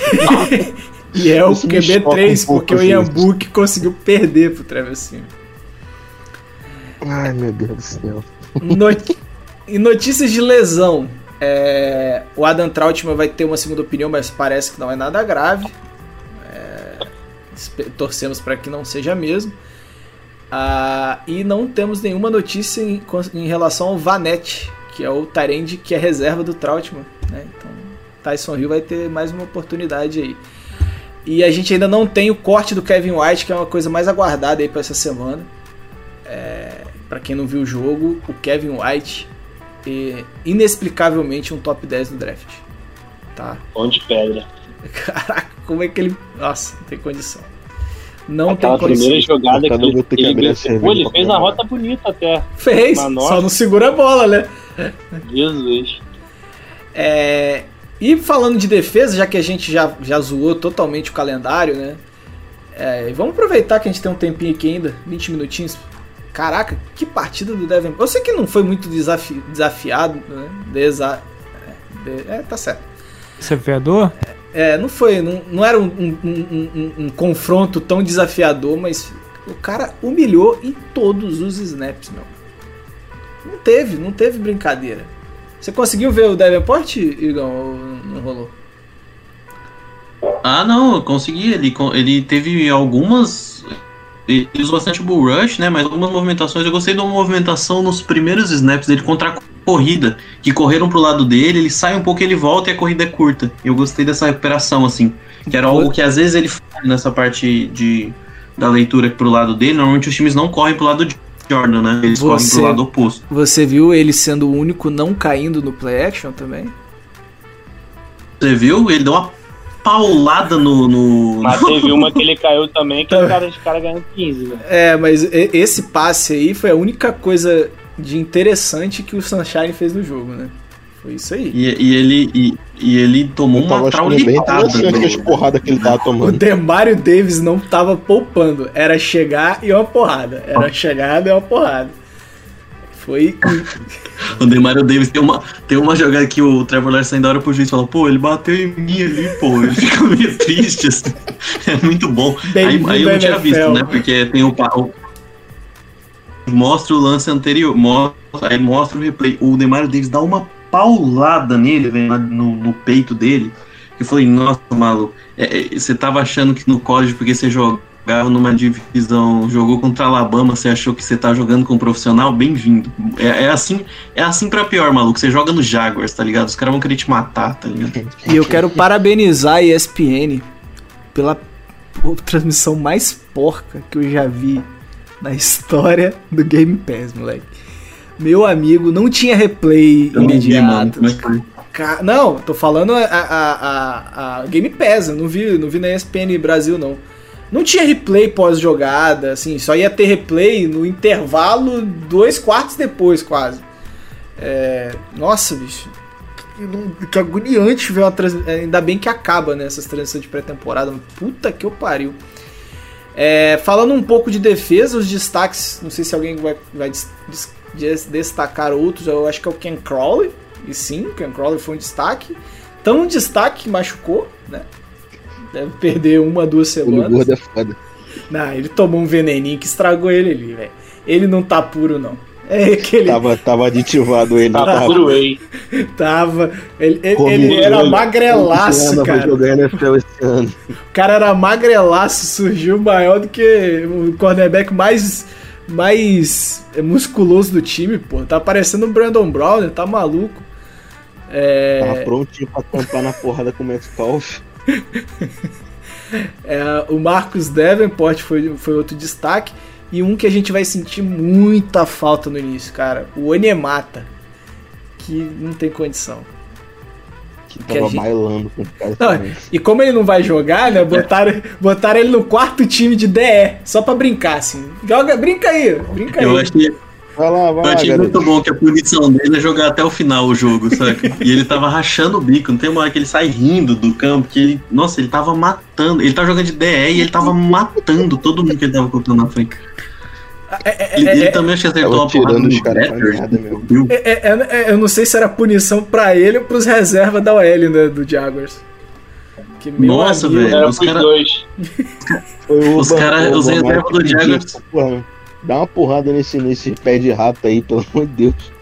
e é o QB3, um porque o Ian Book conseguiu perder pro Trevor Simeon. Ai, meu Deus do céu. Not... e notícias de lesão. É... O Adam Trautmann vai ter uma segunda opinião, mas parece que não é nada grave torcemos para que não seja mesmo. Ah, e não temos nenhuma notícia em, em relação ao Vanette, que é o Tyrande que é reserva do Trautmann. Né? Então, Tyson Hill vai ter mais uma oportunidade aí. E a gente ainda não tem o corte do Kevin White, que é uma coisa mais aguardada aí para essa semana. É, para quem não viu o jogo, o Kevin White é inexplicavelmente um top 10 no draft. Tá? Onde pedra. Caraca, como é que ele. Nossa, não tem condição. Não Aquela tem condição. primeira jogada que ele, que ele, pô, ele fez a rota bonita até. Fez, só não segura a bola, né? Jesus. É, e falando de defesa, já que a gente já, já zoou totalmente o calendário, né? É, vamos aproveitar que a gente tem um tempinho aqui ainda, 20 minutinhos. Caraca, que partida do Devin. Eu sei que não foi muito desafi desafiado, né? Desa é, de... é, tá certo. Desafiador? É, é, não foi. Não, não era um, um, um, um, confronto tão desafiador, mas o cara humilhou em todos os snaps, meu. Não teve, não teve brincadeira. Você conseguiu ver o Davenport, Igor, ou não rolou? Ah, não, eu consegui. Ele, ele teve algumas. Ele usou bastante bull rush, né? Mas algumas movimentações. Eu gostei uma movimentação nos primeiros snaps dele contra a corrida, que correram pro lado dele, ele sai um pouco, ele volta e a corrida é curta. Eu gostei dessa recuperação, assim. Que era algo que às vezes ele faz nessa parte de, da leitura pro lado dele. Normalmente os times não correm pro lado de Jordan, né? Eles você, correm pro lado oposto. Você viu ele sendo o único não caindo no play action também? Você viu? Ele deu uma paulada no. no... Mas teve uma que ele caiu também, que o cara, de cara ganhou 15, né? É, mas esse passe aí foi a única coisa de interessante que o Sunshine fez no jogo, né? Foi isso aí. E, e ele, e, e, ele tomou uma traulitada. As porrada que ele tava tomando. O Demario Davis não tava poupando. Era chegar e uma porrada. Era chegada e uma porrada. Foi. o Demario Davis tem uma, tem uma jogada que o Trevor Lawrence ainda olha pro juiz e fala: pô, ele bateu em mim ali, pô. Ele fica meio triste, assim. É muito bom. Bem aí, aí eu não tinha visto, né? Porque tem o, o mostra o lance anterior, mostra, mostra o replay. O Demario Davis dá uma paulada nele, no, no, peito dele. Eu falei, nossa, maluco, é, é, você tava achando que no college, porque você jogava numa divisão, jogou contra Alabama, você achou que você tá jogando com um profissional? Bem-vindo. É, é, assim, é assim pra pior, maluco. Você joga no Jaguars, tá ligado? Os caras vão querer te matar, tá ligado? E eu quero parabenizar a ESPN pela transmissão mais porca que eu já vi na história do Game Pass, moleque. Meu amigo, não tinha replay eu imediato. Não, vi, não, tô falando a, a, a, a, Game Pass, eu não vi, não vi na ESPN Brasil, não. Não tinha replay pós-jogada, assim, só ia ter replay no intervalo dois quartos depois, quase. É, nossa, bicho. Que agoniante ver uma transmissão. Ainda bem que acaba, né? Essas transições de pré-temporada. Puta que eu pariu. É, falando um pouco de defesa, os destaques, não sei se alguém vai, vai des, des, destacar outros, eu acho que é o Ken Crawley, e sim, o Ken Crawley foi um destaque, tão um destaque que machucou, né? Deve perder uma, duas semanas. O gordo é foda. Não, ele tomou um veneninho que estragou ele ali, velho. Ele não tá puro, não. É aquele. Tava, tava aditivado ele. Tava, tava puro whey. Tava. Ele, ele, ele era magrelaço, cara. O cara era magrelaço, surgiu maior do que o cornerback mais mais musculoso do time, pô. Tá parecendo o Brandon Brown, tá maluco. É... Tava prontinho pra tampar na porrada com o Metcalf. é, o Marcos Davenport foi, foi outro destaque. E um que a gente vai sentir muita falta no início, cara. O Onemata. Que não tem condição. Que tava gente... bailando com o cara. Não, e como ele não vai jogar, né? Botaram, botaram ele no quarto time de DE. Só pra brincar, assim. Joga, brinca aí, brinca Eu aí. Achei... Vai lá, vai Eu achei muito bom que a punição dele é jogar até o final o jogo, sabe? e ele tava rachando o bico. Não tem uma hora que ele sai rindo do campo, que ele. Nossa, ele tava matando. Ele tava jogando de DE e ele tava matando todo mundo que ele tava contando na frente. É, é, ele, ele é, também acho que acertou uma porrada no Eu não sei se era punição pra ele ou pros reservas da OL né, do Jaguars. Que Nossa, velho. Os caras. os caras, os reservas do Jaguars. Dá uma porrada nesse, nesse pé de rato aí, pelo amor de Deus.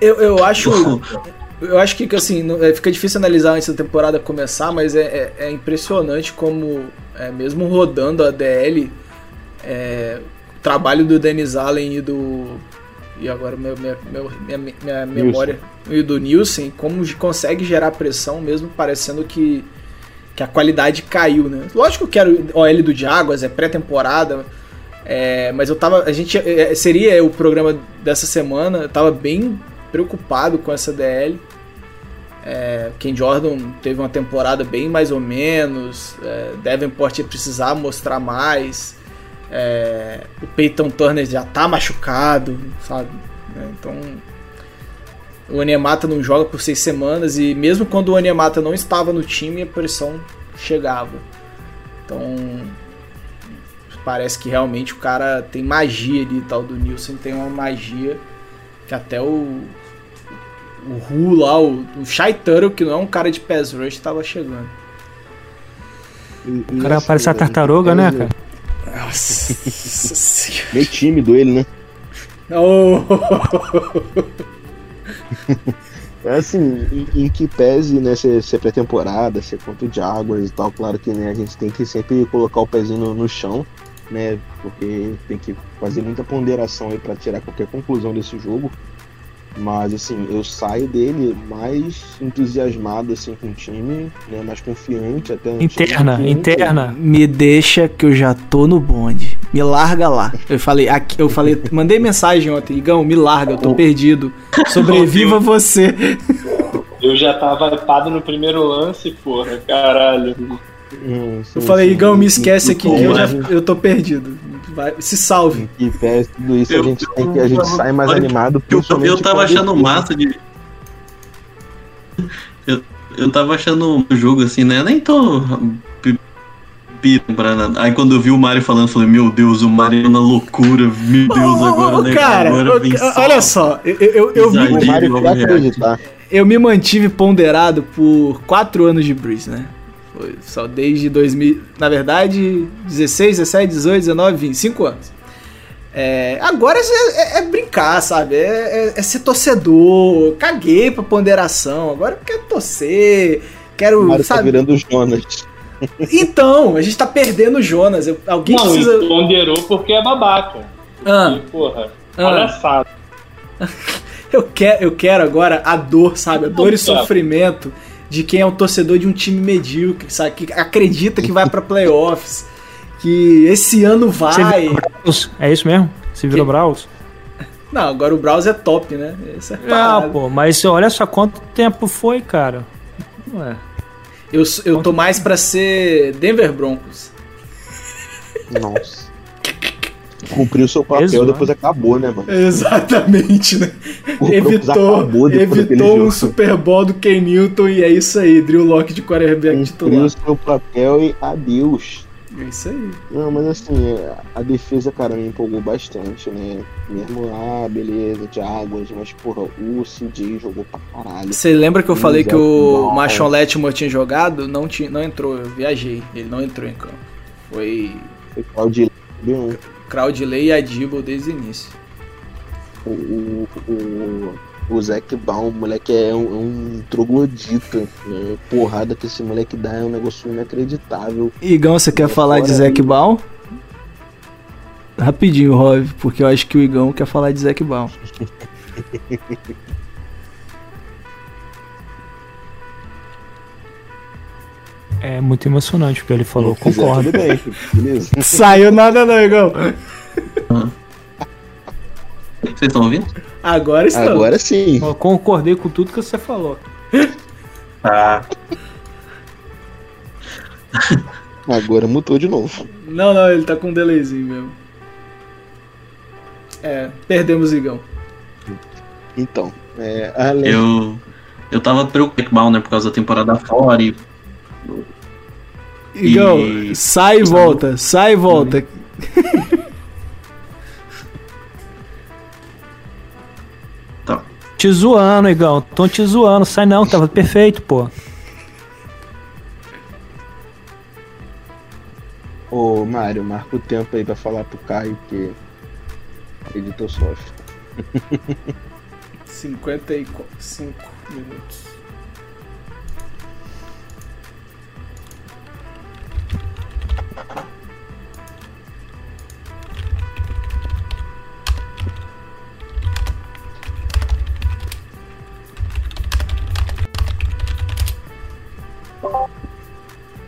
Eu, eu acho. eu acho que assim, não, fica difícil analisar antes da temporada começar, mas é, é, é impressionante como, é, mesmo rodando a DL, é, trabalho do Dennis Allen e do. E agora meu, minha, minha, minha memória. E do Nielsen, como consegue gerar pressão, mesmo parecendo que, que a qualidade caiu, né? Lógico que era o OL do Jaguars, é pré-temporada. É, mas eu tava. A gente. É, seria o programa dessa semana. Eu tava bem preocupado com essa DL. É, Ken Jordan teve uma temporada bem mais ou menos. É, Davenport ia precisar mostrar mais. É, o Peyton Turner já tá machucado, sabe? É, então o Onyemata não joga por seis semanas e mesmo quando o Onyemata não estava no time, a pressão chegava. Então parece que realmente o cara tem magia ali, tal do Nilson tem uma magia que até o o Ru lá, o, o Shai Tuttle, que não é um cara de pass rush, estava chegando. O cara parece a tartaruga, né, cara? Nossa Meio tímido ele, né? Oh. É assim, em, em, que pese, né, ser, ser pré-temporada, ser contra o Jaguars e tal, claro que né, a gente tem que sempre colocar o pezinho no, no chão, né, porque tem que fazer muita ponderação aí para tirar qualquer conclusão desse jogo. Mas assim, eu saio dele mais entusiasmado assim com o time, né, mais confiante até Interna, interna. Me deixa que eu já tô no bonde. Me larga lá. Eu falei, aqui, eu falei, mandei mensagem ontem, Igão, me larga, eu tô perdido. Sobreviva você. Eu já tava hypado no primeiro lance, porra, caralho. Hum, eu falei, Igão, me esquece aqui que eu, já, eu tô perdido. Vai, se salve. E pés, tudo isso eu, a gente tem que a gente sai mais animado. Eu, eu tava achando massa de. Eu, eu tava achando o jogo assim, né? Nem tô pra nada. Aí quando eu vi o Mario falando, eu falei, meu Deus, o Mario na loucura, meu Deus, agora, né? Cara, agora vem olha só, eu, eu, eu, me, o Mario eu me mantive ponderado por 4 anos de Breeze, né? Foi só desde 2000, na verdade, 16, 17, 18, 19, 20, 5 anos. É, agora é, é, é, brincar, sabe? É, é, é, ser torcedor. Caguei pra ponderação. Agora eu quero torcer. Quero. O Mário tá sabe? tá virando Jonas. Então, a gente tá perdendo o Jonas. Eu, alguém Não, precisa. ponderou porque é babaca. Porque, ah. porra, ah. eu, quero, eu quero agora a dor, sabe? A dor e sofrimento de quem é um torcedor de um time medíocre, sabe? Que acredita que vai para playoffs, que esse ano vai. É isso mesmo? Você virou que... Braus? Não, agora o Braus é top, né? Essa é ah, pô, mas olha só quanto tempo foi, cara. Ué. Eu, eu tô mais para ser Denver Broncos. Nossa cumpriu o seu papel, Exato. depois acabou, né, mano? Exatamente, né? O evitou evitou um Super Bowl do Ken Newton e é isso aí, Drew Locke de quarterback titular. Cumpriu o seu papel e adeus. É isso aí. Não, mas assim, a defesa, cara, me empolgou bastante, né? Mesmo, ah, beleza, de águas, mas, porra, o CJ jogou pra caralho. Você lembra que eu falei que o Machon Letmore tinha jogado? Não, tinha, não entrou, eu viajei. Ele não entrou em campo. Foi. Foi Claudilei. Claudilei e Adibo desde o início. O, o, o, o Zac Baum, o moleque é um, um troglodita. Né? Porrada que esse moleque dá é um negócio inacreditável. Igão, você quer é falar de Zac Baum? Rapidinho, Rob, porque eu acho que o Igão quer falar de Zac Baum. É muito emocionante o que ele falou, não, concordo. Tudo bem, beleza. Saiu nada não, Igão. Vocês estão ouvindo? Agora estão. Agora sim. Eu concordei com tudo que você falou. Ah. Agora mudou de novo. Não, não, ele tá com um delayzinho mesmo. É, perdemos o Igão. Então, é, além... Eu, eu tava preocupado, né, por causa da temporada fora e... Igão, e... sai e volta, sai e volta. Te zoando, Igão. Tô te zoando. Sai não, tava perfeito, pô. Ô, Mário, marca o tempo aí pra falar pro Caio que editor sofre. 55 minutos.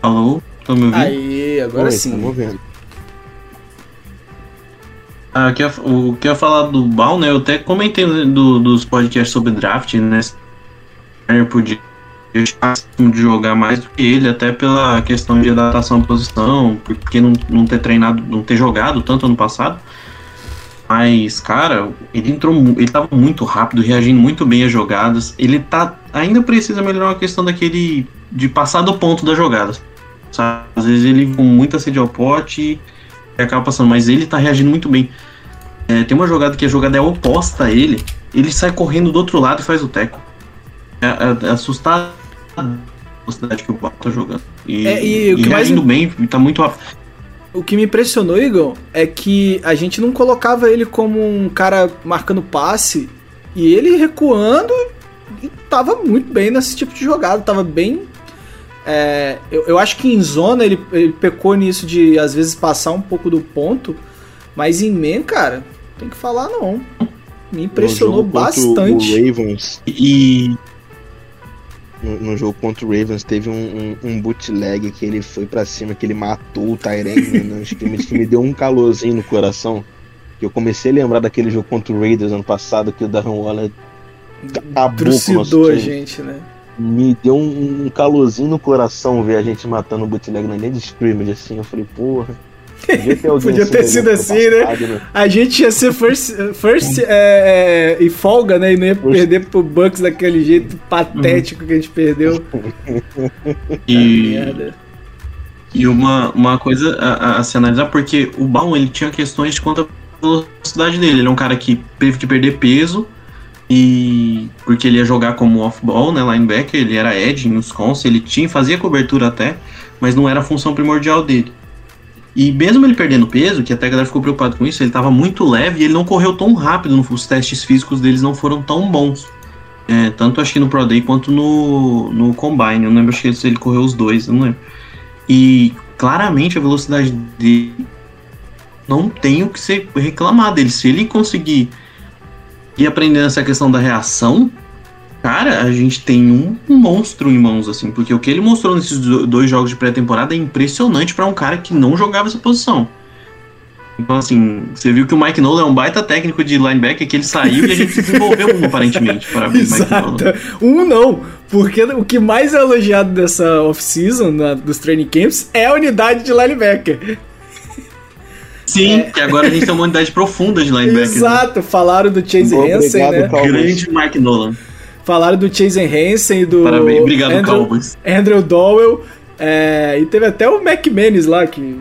Alô? Tô me ouvindo? Aí, agora Oi, sim. Estamos vendo. Ah, que o que eu ia falar do Bal, né? Eu até comentei do, dos podcasts sobre draft, né? Eu podia de jogar mais do que ele, até pela questão de adaptação à posição, porque não, não ter treinado, não ter jogado tanto ano passado. Mas, cara, ele entrou, ele tava muito rápido, reagindo muito bem às jogadas. Ele tá ainda precisa melhorar a questão daquele de passar do ponto da jogada. Sabe? Às vezes ele com muita sede ao pote e acaba passando, mas ele tá reagindo muito bem. É, tem uma jogada que a jogada é oposta a ele, ele sai correndo do outro lado e faz o teco. É, é, é assustado a velocidade que o Bato tá jogando. E, é, e, e reagindo mais... bem, tá muito rápido. O que me impressionou, Igor, é que a gente não colocava ele como um cara marcando passe e ele recuando e tava muito bem nesse tipo de jogada, tava bem é, eu, eu, acho que em zona ele, ele pecou nisso de às vezes passar um pouco do ponto, mas em man, cara, tem que falar não. Me impressionou bastante. O Ravens e no, no, jogo contra o Ravens teve um, um, um bootleg que ele foi para cima, que ele matou o Tyrene né, nos scrimmage, que me deu um calorzinho no coração. Que eu comecei a lembrar daquele jogo contra o Raiders ano passado, que o Darren Waller acabou com o nosso a gente, né? me deu um, um calorzinho no coração ver a gente matando o bootleg na linha de scrimmage, assim. Eu falei, porra. Podia ter, ter sido assim, né? passado, né? A gente ia ser first, first é, é, e folga, né? E não ia first. perder pro Bucks daquele jeito patético uhum. que a gente perdeu. E, e uma, uma coisa a, a, se analisar, porque o Baum ele tinha questões de quanto à velocidade dele. Ele é um cara que teve que perder peso e porque ele ia jogar como off-ball, né, linebacker, ele era edge em Wisconsin, ele tinha, fazia cobertura até, mas não era a função primordial dele. E mesmo ele perdendo peso, que até a galera ficou preocupado com isso, ele estava muito leve e ele não correu tão rápido, os testes físicos deles não foram tão bons. É, tanto acho que no Pro Day quanto no, no Combine, eu não lembro se ele correu os dois, eu não lembro. E claramente a velocidade dele não tem o que ser reclamar dele. Se ele conseguir e aprendendo essa questão da reação, cara, a gente tem um monstro em mãos, assim, porque o que ele mostrou nesses dois jogos de pré-temporada é impressionante para um cara que não jogava essa posição. Então, assim, você viu que o Mike Nolan é um baita técnico de linebacker que ele saiu e a gente desenvolveu um, aparentemente. Parabéns, Exato. Mike Nolan. Um não, porque o que mais é elogiado dessa off-season, dos training camps, é a unidade de linebacker. Sim, é. agora a gente tem uma unidade profunda de linebacker. Né? Exato, né? falaram do Chase Hansen, né? Grande Mike Nolan. Falaram do Chase Hansen e do. Parabéns, obrigado, Andrew, Cowboys. Andrew Dowell. É, e teve até o McManus lá, que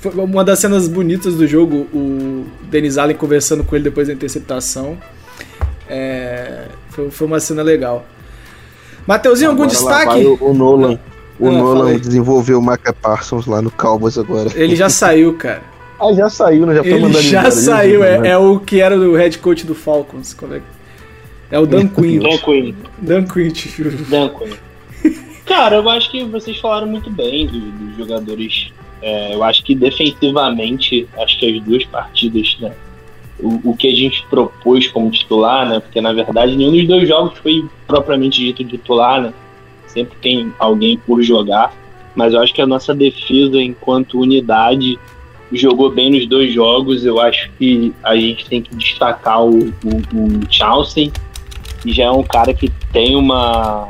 Foi uma das cenas bonitas do jogo, o Denis Allen conversando com ele depois da interceptação. É, foi, foi uma cena legal. Mateuzinho, algum destaque? O, o, Nolan. O ah, Nolan falei. desenvolveu o Micah Parsons lá no Cowboys agora. Ele já saiu, cara. Ah, já saiu, né? Já Ele mandando já embora, saiu, é, né? é, o que era o head coach do Falcons. É, é o Dan Quinn. Dan Quinn. Dan Quinn, Dan Quinn. Cara, eu acho que vocês falaram muito bem dos, dos jogadores é, eu acho que defensivamente, acho que as duas partidas, né? O, o, que a gente propôs como titular, né? Porque na verdade nenhum dos dois jogos foi propriamente dito titular, né? Sempre tem alguém por jogar. Mas eu acho que a nossa defesa, enquanto unidade, jogou bem nos dois jogos. Eu acho que a gente tem que destacar o, o, o Chelsea, que já é um cara que tem uma,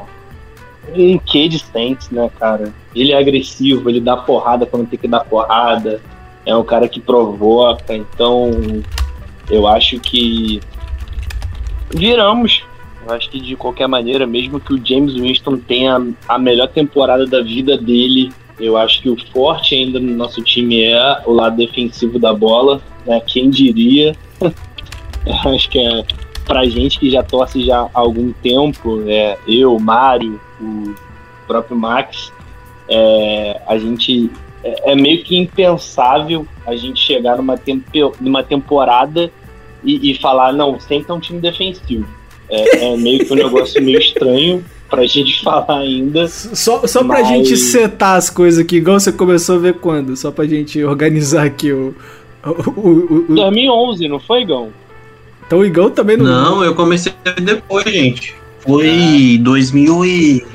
um quê de Saints, né, cara? Ele é agressivo, ele dá porrada quando tem que dar porrada, é um cara que provoca, então eu acho que viramos. Eu acho que de qualquer maneira, mesmo que o James Winston tenha a melhor temporada da vida dele, eu acho que o forte ainda no nosso time é o lado defensivo da bola, né? Quem diria? acho que é pra gente que já torce já há algum tempo, é, eu, Mário, o próprio Max, é, a gente é, é, meio que impensável a gente chegar numa, tempo, numa temporada e, e falar, não, sempre é um time defensivo. É, é meio que um negócio meio estranho pra gente falar ainda. Só, só mas... pra gente setar as coisas aqui, igual você começou a ver quando? Só pra gente organizar aqui o. o, o, o... 2011, não foi, Gão? Então o Igão também não. Não, eu comecei depois, gente. Foi ah. 2000 e.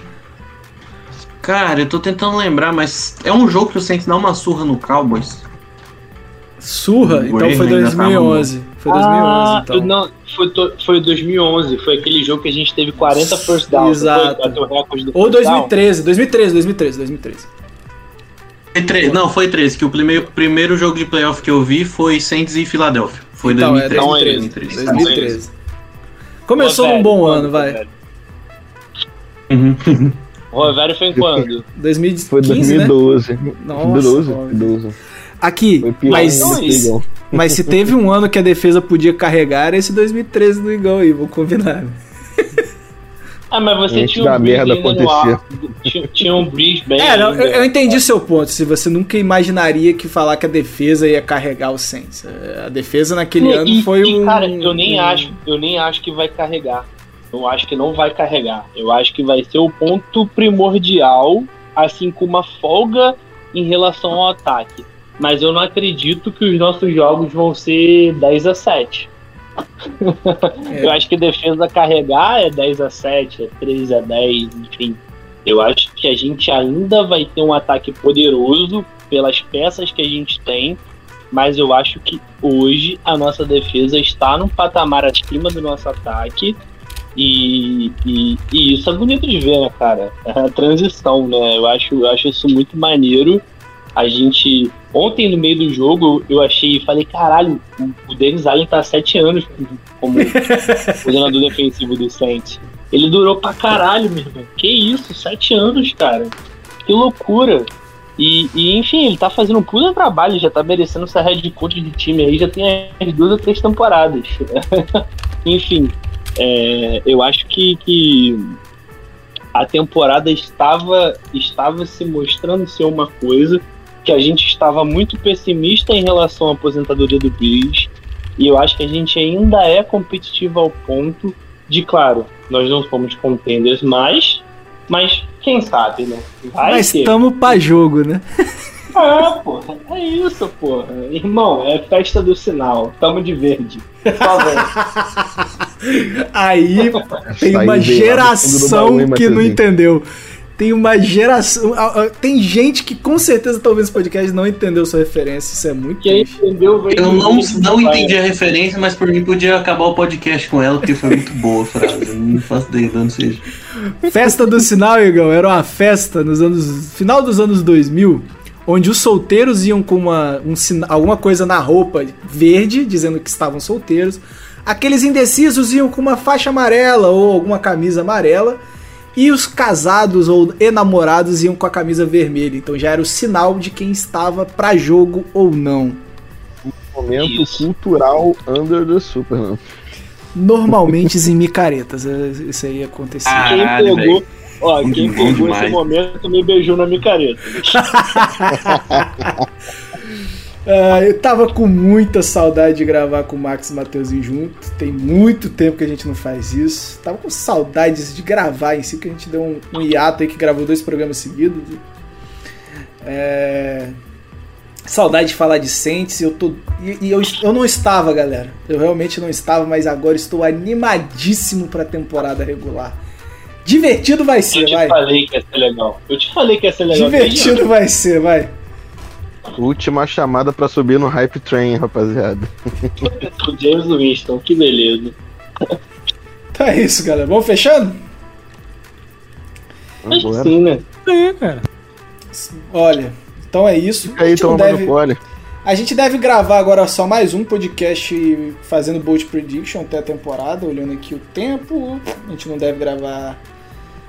Cara, eu tô tentando lembrar, mas é um jogo que o Saints dá uma surra no Cowboys. Surra? O então foi 2011. Foi 2011, ah, então. Não, foi, foi 2011. Foi aquele jogo que a gente teve 40 first downs. Exato. Ou 2013, 2013, 2013, 2013. Foi 13, não, foi 13, que o primeiro, primeiro jogo de playoff que eu vi foi Saints e Filadélfia. Foi então, 2013. É 2013. 2013. 2013. Começou num bom ano, vai. Uhum. O Rovério foi em quando? 2015, foi 2012. Né? Nossa, 2012. Aqui, mas, mas se teve um ano que a defesa podia carregar, era esse 2013 do Igão aí, vou combinar. Ah, mas você tinha um merda acontecer. Tinha, tinha, um Breeze bem. É, não, eu, eu, entendi seu ponto. Se você nunca imaginaria que falar que a defesa ia carregar o Saints. A defesa naquele e, ano e, foi e, um. Cara, eu nem um... acho, eu nem acho que vai carregar. Eu acho que não vai carregar. Eu acho que vai ser o ponto primordial, assim com uma folga em relação ao ataque. Mas eu não acredito que os nossos jogos vão ser 10 a 7. Eu acho que defesa carregar é 10 a 7, é 13 a 10, enfim. Eu acho que a gente ainda vai ter um ataque poderoso pelas peças que a gente tem, mas eu acho que hoje a nossa defesa está num patamar acima do nosso ataque. E, e, e isso é bonito de ver, né, cara? É a transição, né? Eu acho, eu acho isso muito maneiro. A gente Ontem, no meio do jogo, eu achei, falei, caralho, o Dennis Allen tá há sete anos como coordenador defensivo do Saints. Ele durou pra caralho, meu irmão. Que isso, sete anos, cara. Que loucura. E, e, enfim, ele tá fazendo um puta trabalho, já tá merecendo essa head coach de time aí, já tem as duas ou três temporadas. enfim, é, eu acho que, que a temporada estava, estava se mostrando ser uma coisa que a gente estava muito pessimista em relação à aposentadoria do Bills e eu acho que a gente ainda é competitivo ao ponto de, claro, nós não somos contenders mais, mas quem sabe, né? Vai mas estamos para jogo, né? Ah, porra, é isso, porra. Irmão, é festa do sinal. Tamo de verde. Aí tem uma geração que não entendeu tem uma geração. Tem gente que com certeza talvez esse podcast não entendeu sua referência. Isso é muito Quem entendeu, Eu não, não entendi a referência, mas por mim podia acabar o podcast com ela, porque foi muito boa a frase. não faço ideia de onde seja. Festa do Sinal, Igão, era uma festa nos anos. final dos anos 2000. Onde os solteiros iam com uma, um, alguma coisa na roupa verde, dizendo que estavam solteiros. Aqueles indecisos iam com uma faixa amarela ou alguma camisa amarela e os casados ou enamorados iam com a camisa vermelha. Então já era o sinal de quem estava para jogo ou não. Momento Isso. cultural under the Superman. Normalmente em micaretas, é, isso aí acontecia. Caralho, quem pegou, ó, quem pegou esse momento me beijou na micareta. Uh, eu tava com muita saudade de gravar com o Max e o Mateuzinho junto. Tem muito tempo que a gente não faz isso. Tava com saudades de gravar em si, que a gente deu um, um hiato aí que gravou dois programas seguidos. É... Saudade de falar de Saints. Eu tô. E, e eu, eu não estava, galera. Eu realmente não estava, mas agora estou animadíssimo pra temporada regular. Divertido vai ser, vai. Eu te vai. falei que ia ser legal. Eu te falei que ia ser legal. Divertido vai ser, vai. Última chamada para subir no Hype Train, rapaziada. o James Winston, que beleza. Tá isso, galera. Vamos fechando? Acho que sim, né? É, cara. Olha, então é isso. Fica aí, toma deve... A gente deve gravar agora só mais um podcast fazendo Bolt Prediction até a temporada, olhando aqui o tempo. A gente não deve gravar.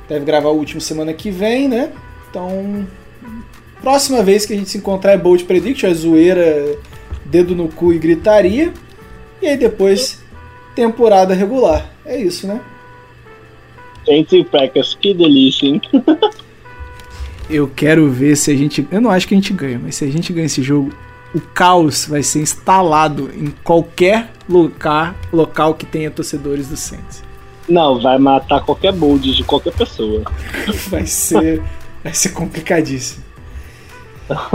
Deve gravar o último semana que vem, né? Então Próxima vez que a gente se encontrar é Bold Prediction, é zoeira, dedo no cu e gritaria. E aí depois, temporada regular. É isso, né? Entre Packers, que delícia, hein? Eu quero ver se a gente. Eu não acho que a gente ganha, mas se a gente ganha esse jogo, o caos vai ser instalado em qualquer local, local que tenha torcedores do Saints. Não, vai matar qualquer bold de qualquer pessoa. vai ser. Vai ser complicadíssimo.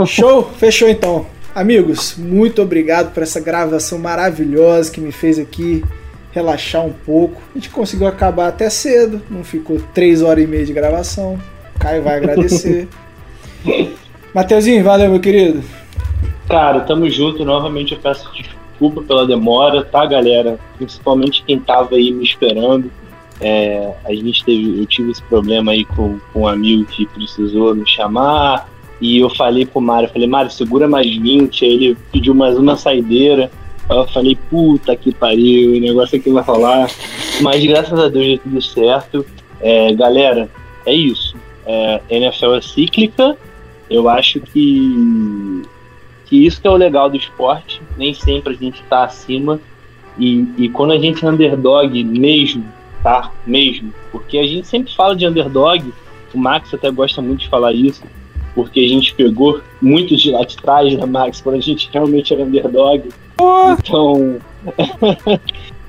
Show? Fechou então. Amigos, muito obrigado por essa gravação maravilhosa que me fez aqui relaxar um pouco. A gente conseguiu acabar até cedo, não ficou três horas e meia de gravação. Caio vai agradecer. Mateuzinho, valeu, meu querido. Cara, tamo junto. Novamente eu peço desculpa pela demora, tá, galera? Principalmente quem tava aí me esperando. É, a gente teve, eu tive esse problema aí com, com um amigo que precisou me chamar e eu falei pro Mário, falei, Mário, segura mais 20. Aí ele pediu mais uma saideira. Aí eu falei, puta que pariu, o negócio aqui vai rolar. Mas graças a Deus deu tudo certo. É, galera, é isso. É, NFL é cíclica. Eu acho que, que isso que é o legal do esporte. Nem sempre a gente tá acima. E, e quando a gente é underdog mesmo, tá? Mesmo. Porque a gente sempre fala de underdog. O Max até gosta muito de falar isso porque a gente pegou muitos de lá de trás, né, Max, quando a gente realmente era underdog. Oh. Então.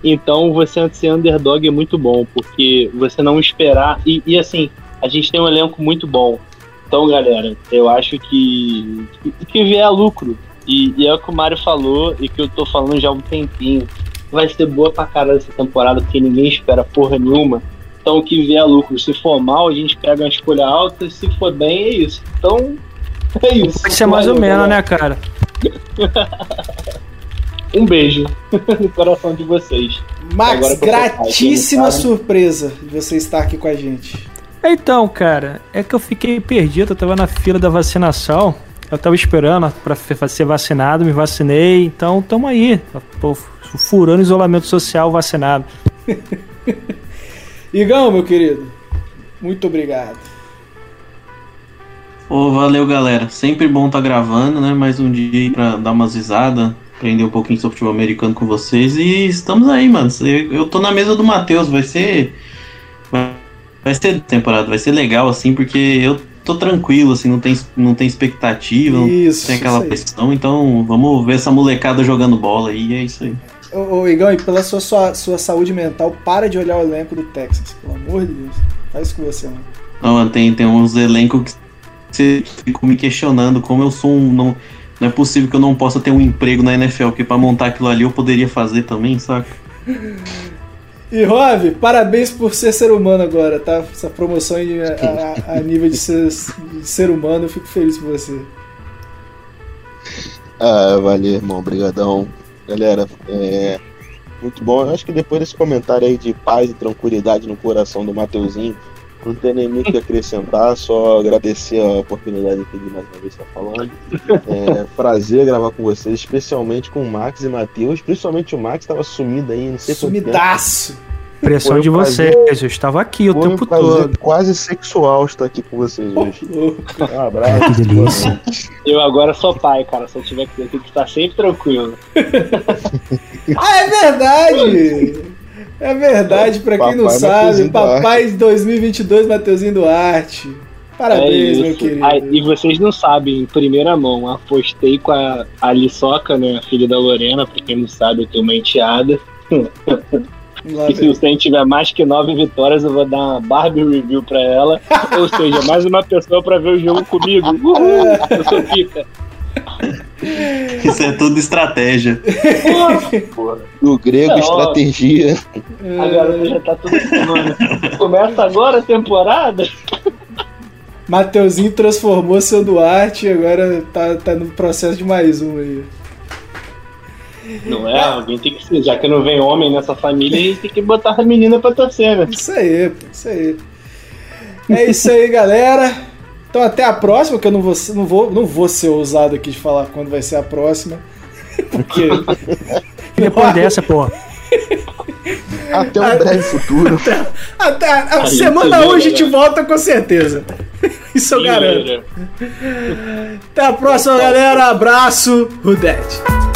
então, você ser underdog é muito bom, porque você não esperar. E, e, assim, a gente tem um elenco muito bom. Então, galera, eu acho que. que, que vier lucro. E, e, é o que o Mário falou e que eu tô falando já há um tempinho. Vai ser boa pra caralho essa temporada, porque ninguém espera porra nenhuma. Então, o que vier lucro, se for mal, a gente pega uma escolha alta, se for bem, é isso. Então, é isso. Pode ser mais ou menos, né, cara? um beijo no coração de vocês. Max, gratíssima surpresa de você estar aqui com a gente. Então, cara, é que eu fiquei perdido, eu tava na fila da vacinação. Eu tava esperando pra ser vacinado, me vacinei, então tamo aí. Pô, furando isolamento social vacinado. Igão, meu querido, muito obrigado. Oh, valeu, galera. Sempre bom estar tá gravando, né? Mais um dia para dar umas risadas, aprender um pouquinho sobre futebol americano com vocês. E estamos aí, mano. Eu tô na mesa do Matheus, vai ser. Vai ser temporada, vai ser legal, assim, porque eu tô tranquilo, assim, não tem, não tem expectativa, isso, não tem aquela pressão. Então, vamos ver essa molecada jogando bola aí, é isso aí. Ô, ô, Igão, e pela sua, sua, sua saúde mental, para de olhar o elenco do Texas, pelo amor de Deus. Faz isso com você, mano. Não, tem, tem uns elencos que você fica me questionando como eu sou um. Não, não é possível que eu não possa ter um emprego na NFL, porque pra montar aquilo ali eu poderia fazer também, saca? E Rob, parabéns por ser ser humano agora, tá? Essa promoção a, a, a nível de ser, de ser humano, eu fico feliz por você. Ah, valeu, irmão. Obrigadão galera. É muito bom. Eu acho que depois desse comentário aí de paz e tranquilidade no coração do Mateuzinho, não tem nem muito que acrescentar, só agradecer a oportunidade aqui de mais uma vez estar falando. É, prazer gravar com vocês, especialmente com o Max e Matheus, principalmente o Max estava sumido aí, não sei Sumidaço! Pressão de vocês, eu estava aqui o tempo todo. quase sexual estar aqui com vocês hoje. Um abraço. Que delícia. Eu agora sou pai, cara. Se eu tiver que ter que estar sempre tranquilo. ah, é verdade! É verdade, pra quem não sabe, papai de 2022, Mateuzinho Duarte. Parabéns, é meu querido. Ah, e vocês não sabem, em primeira mão, apostei com a, a Liçoca, né, a filha da Lorena, pra quem não sabe, eu tenho uma enteada. e se o Sen tiver mais que nove vitórias, eu vou dar uma Barbie review pra ela. Ou seja, mais uma pessoa pra ver o jogo comigo. Uhul, eu sou pica. Isso é tudo estratégia. No grego, estratégia. A garota já tá tudo. Começa agora a temporada? Mateuzinho transformou seu Duarte e agora tá, tá no processo de mais um aí. Não é? Alguém tem que ser. Já que não vem homem nessa família, a gente tem que botar a menina pra torcer, né? Isso aí, isso aí. É isso aí, galera. Então até a próxima, que eu não vou, não vou, não vou ser ousado aqui de falar quando vai ser a próxima. Porque. Depois dessa, pô. Até um breve futuro. Até, até a semana 1 a gente volta com certeza. Isso eu garanto. Até a próxima, galera. Abraço. Rudete.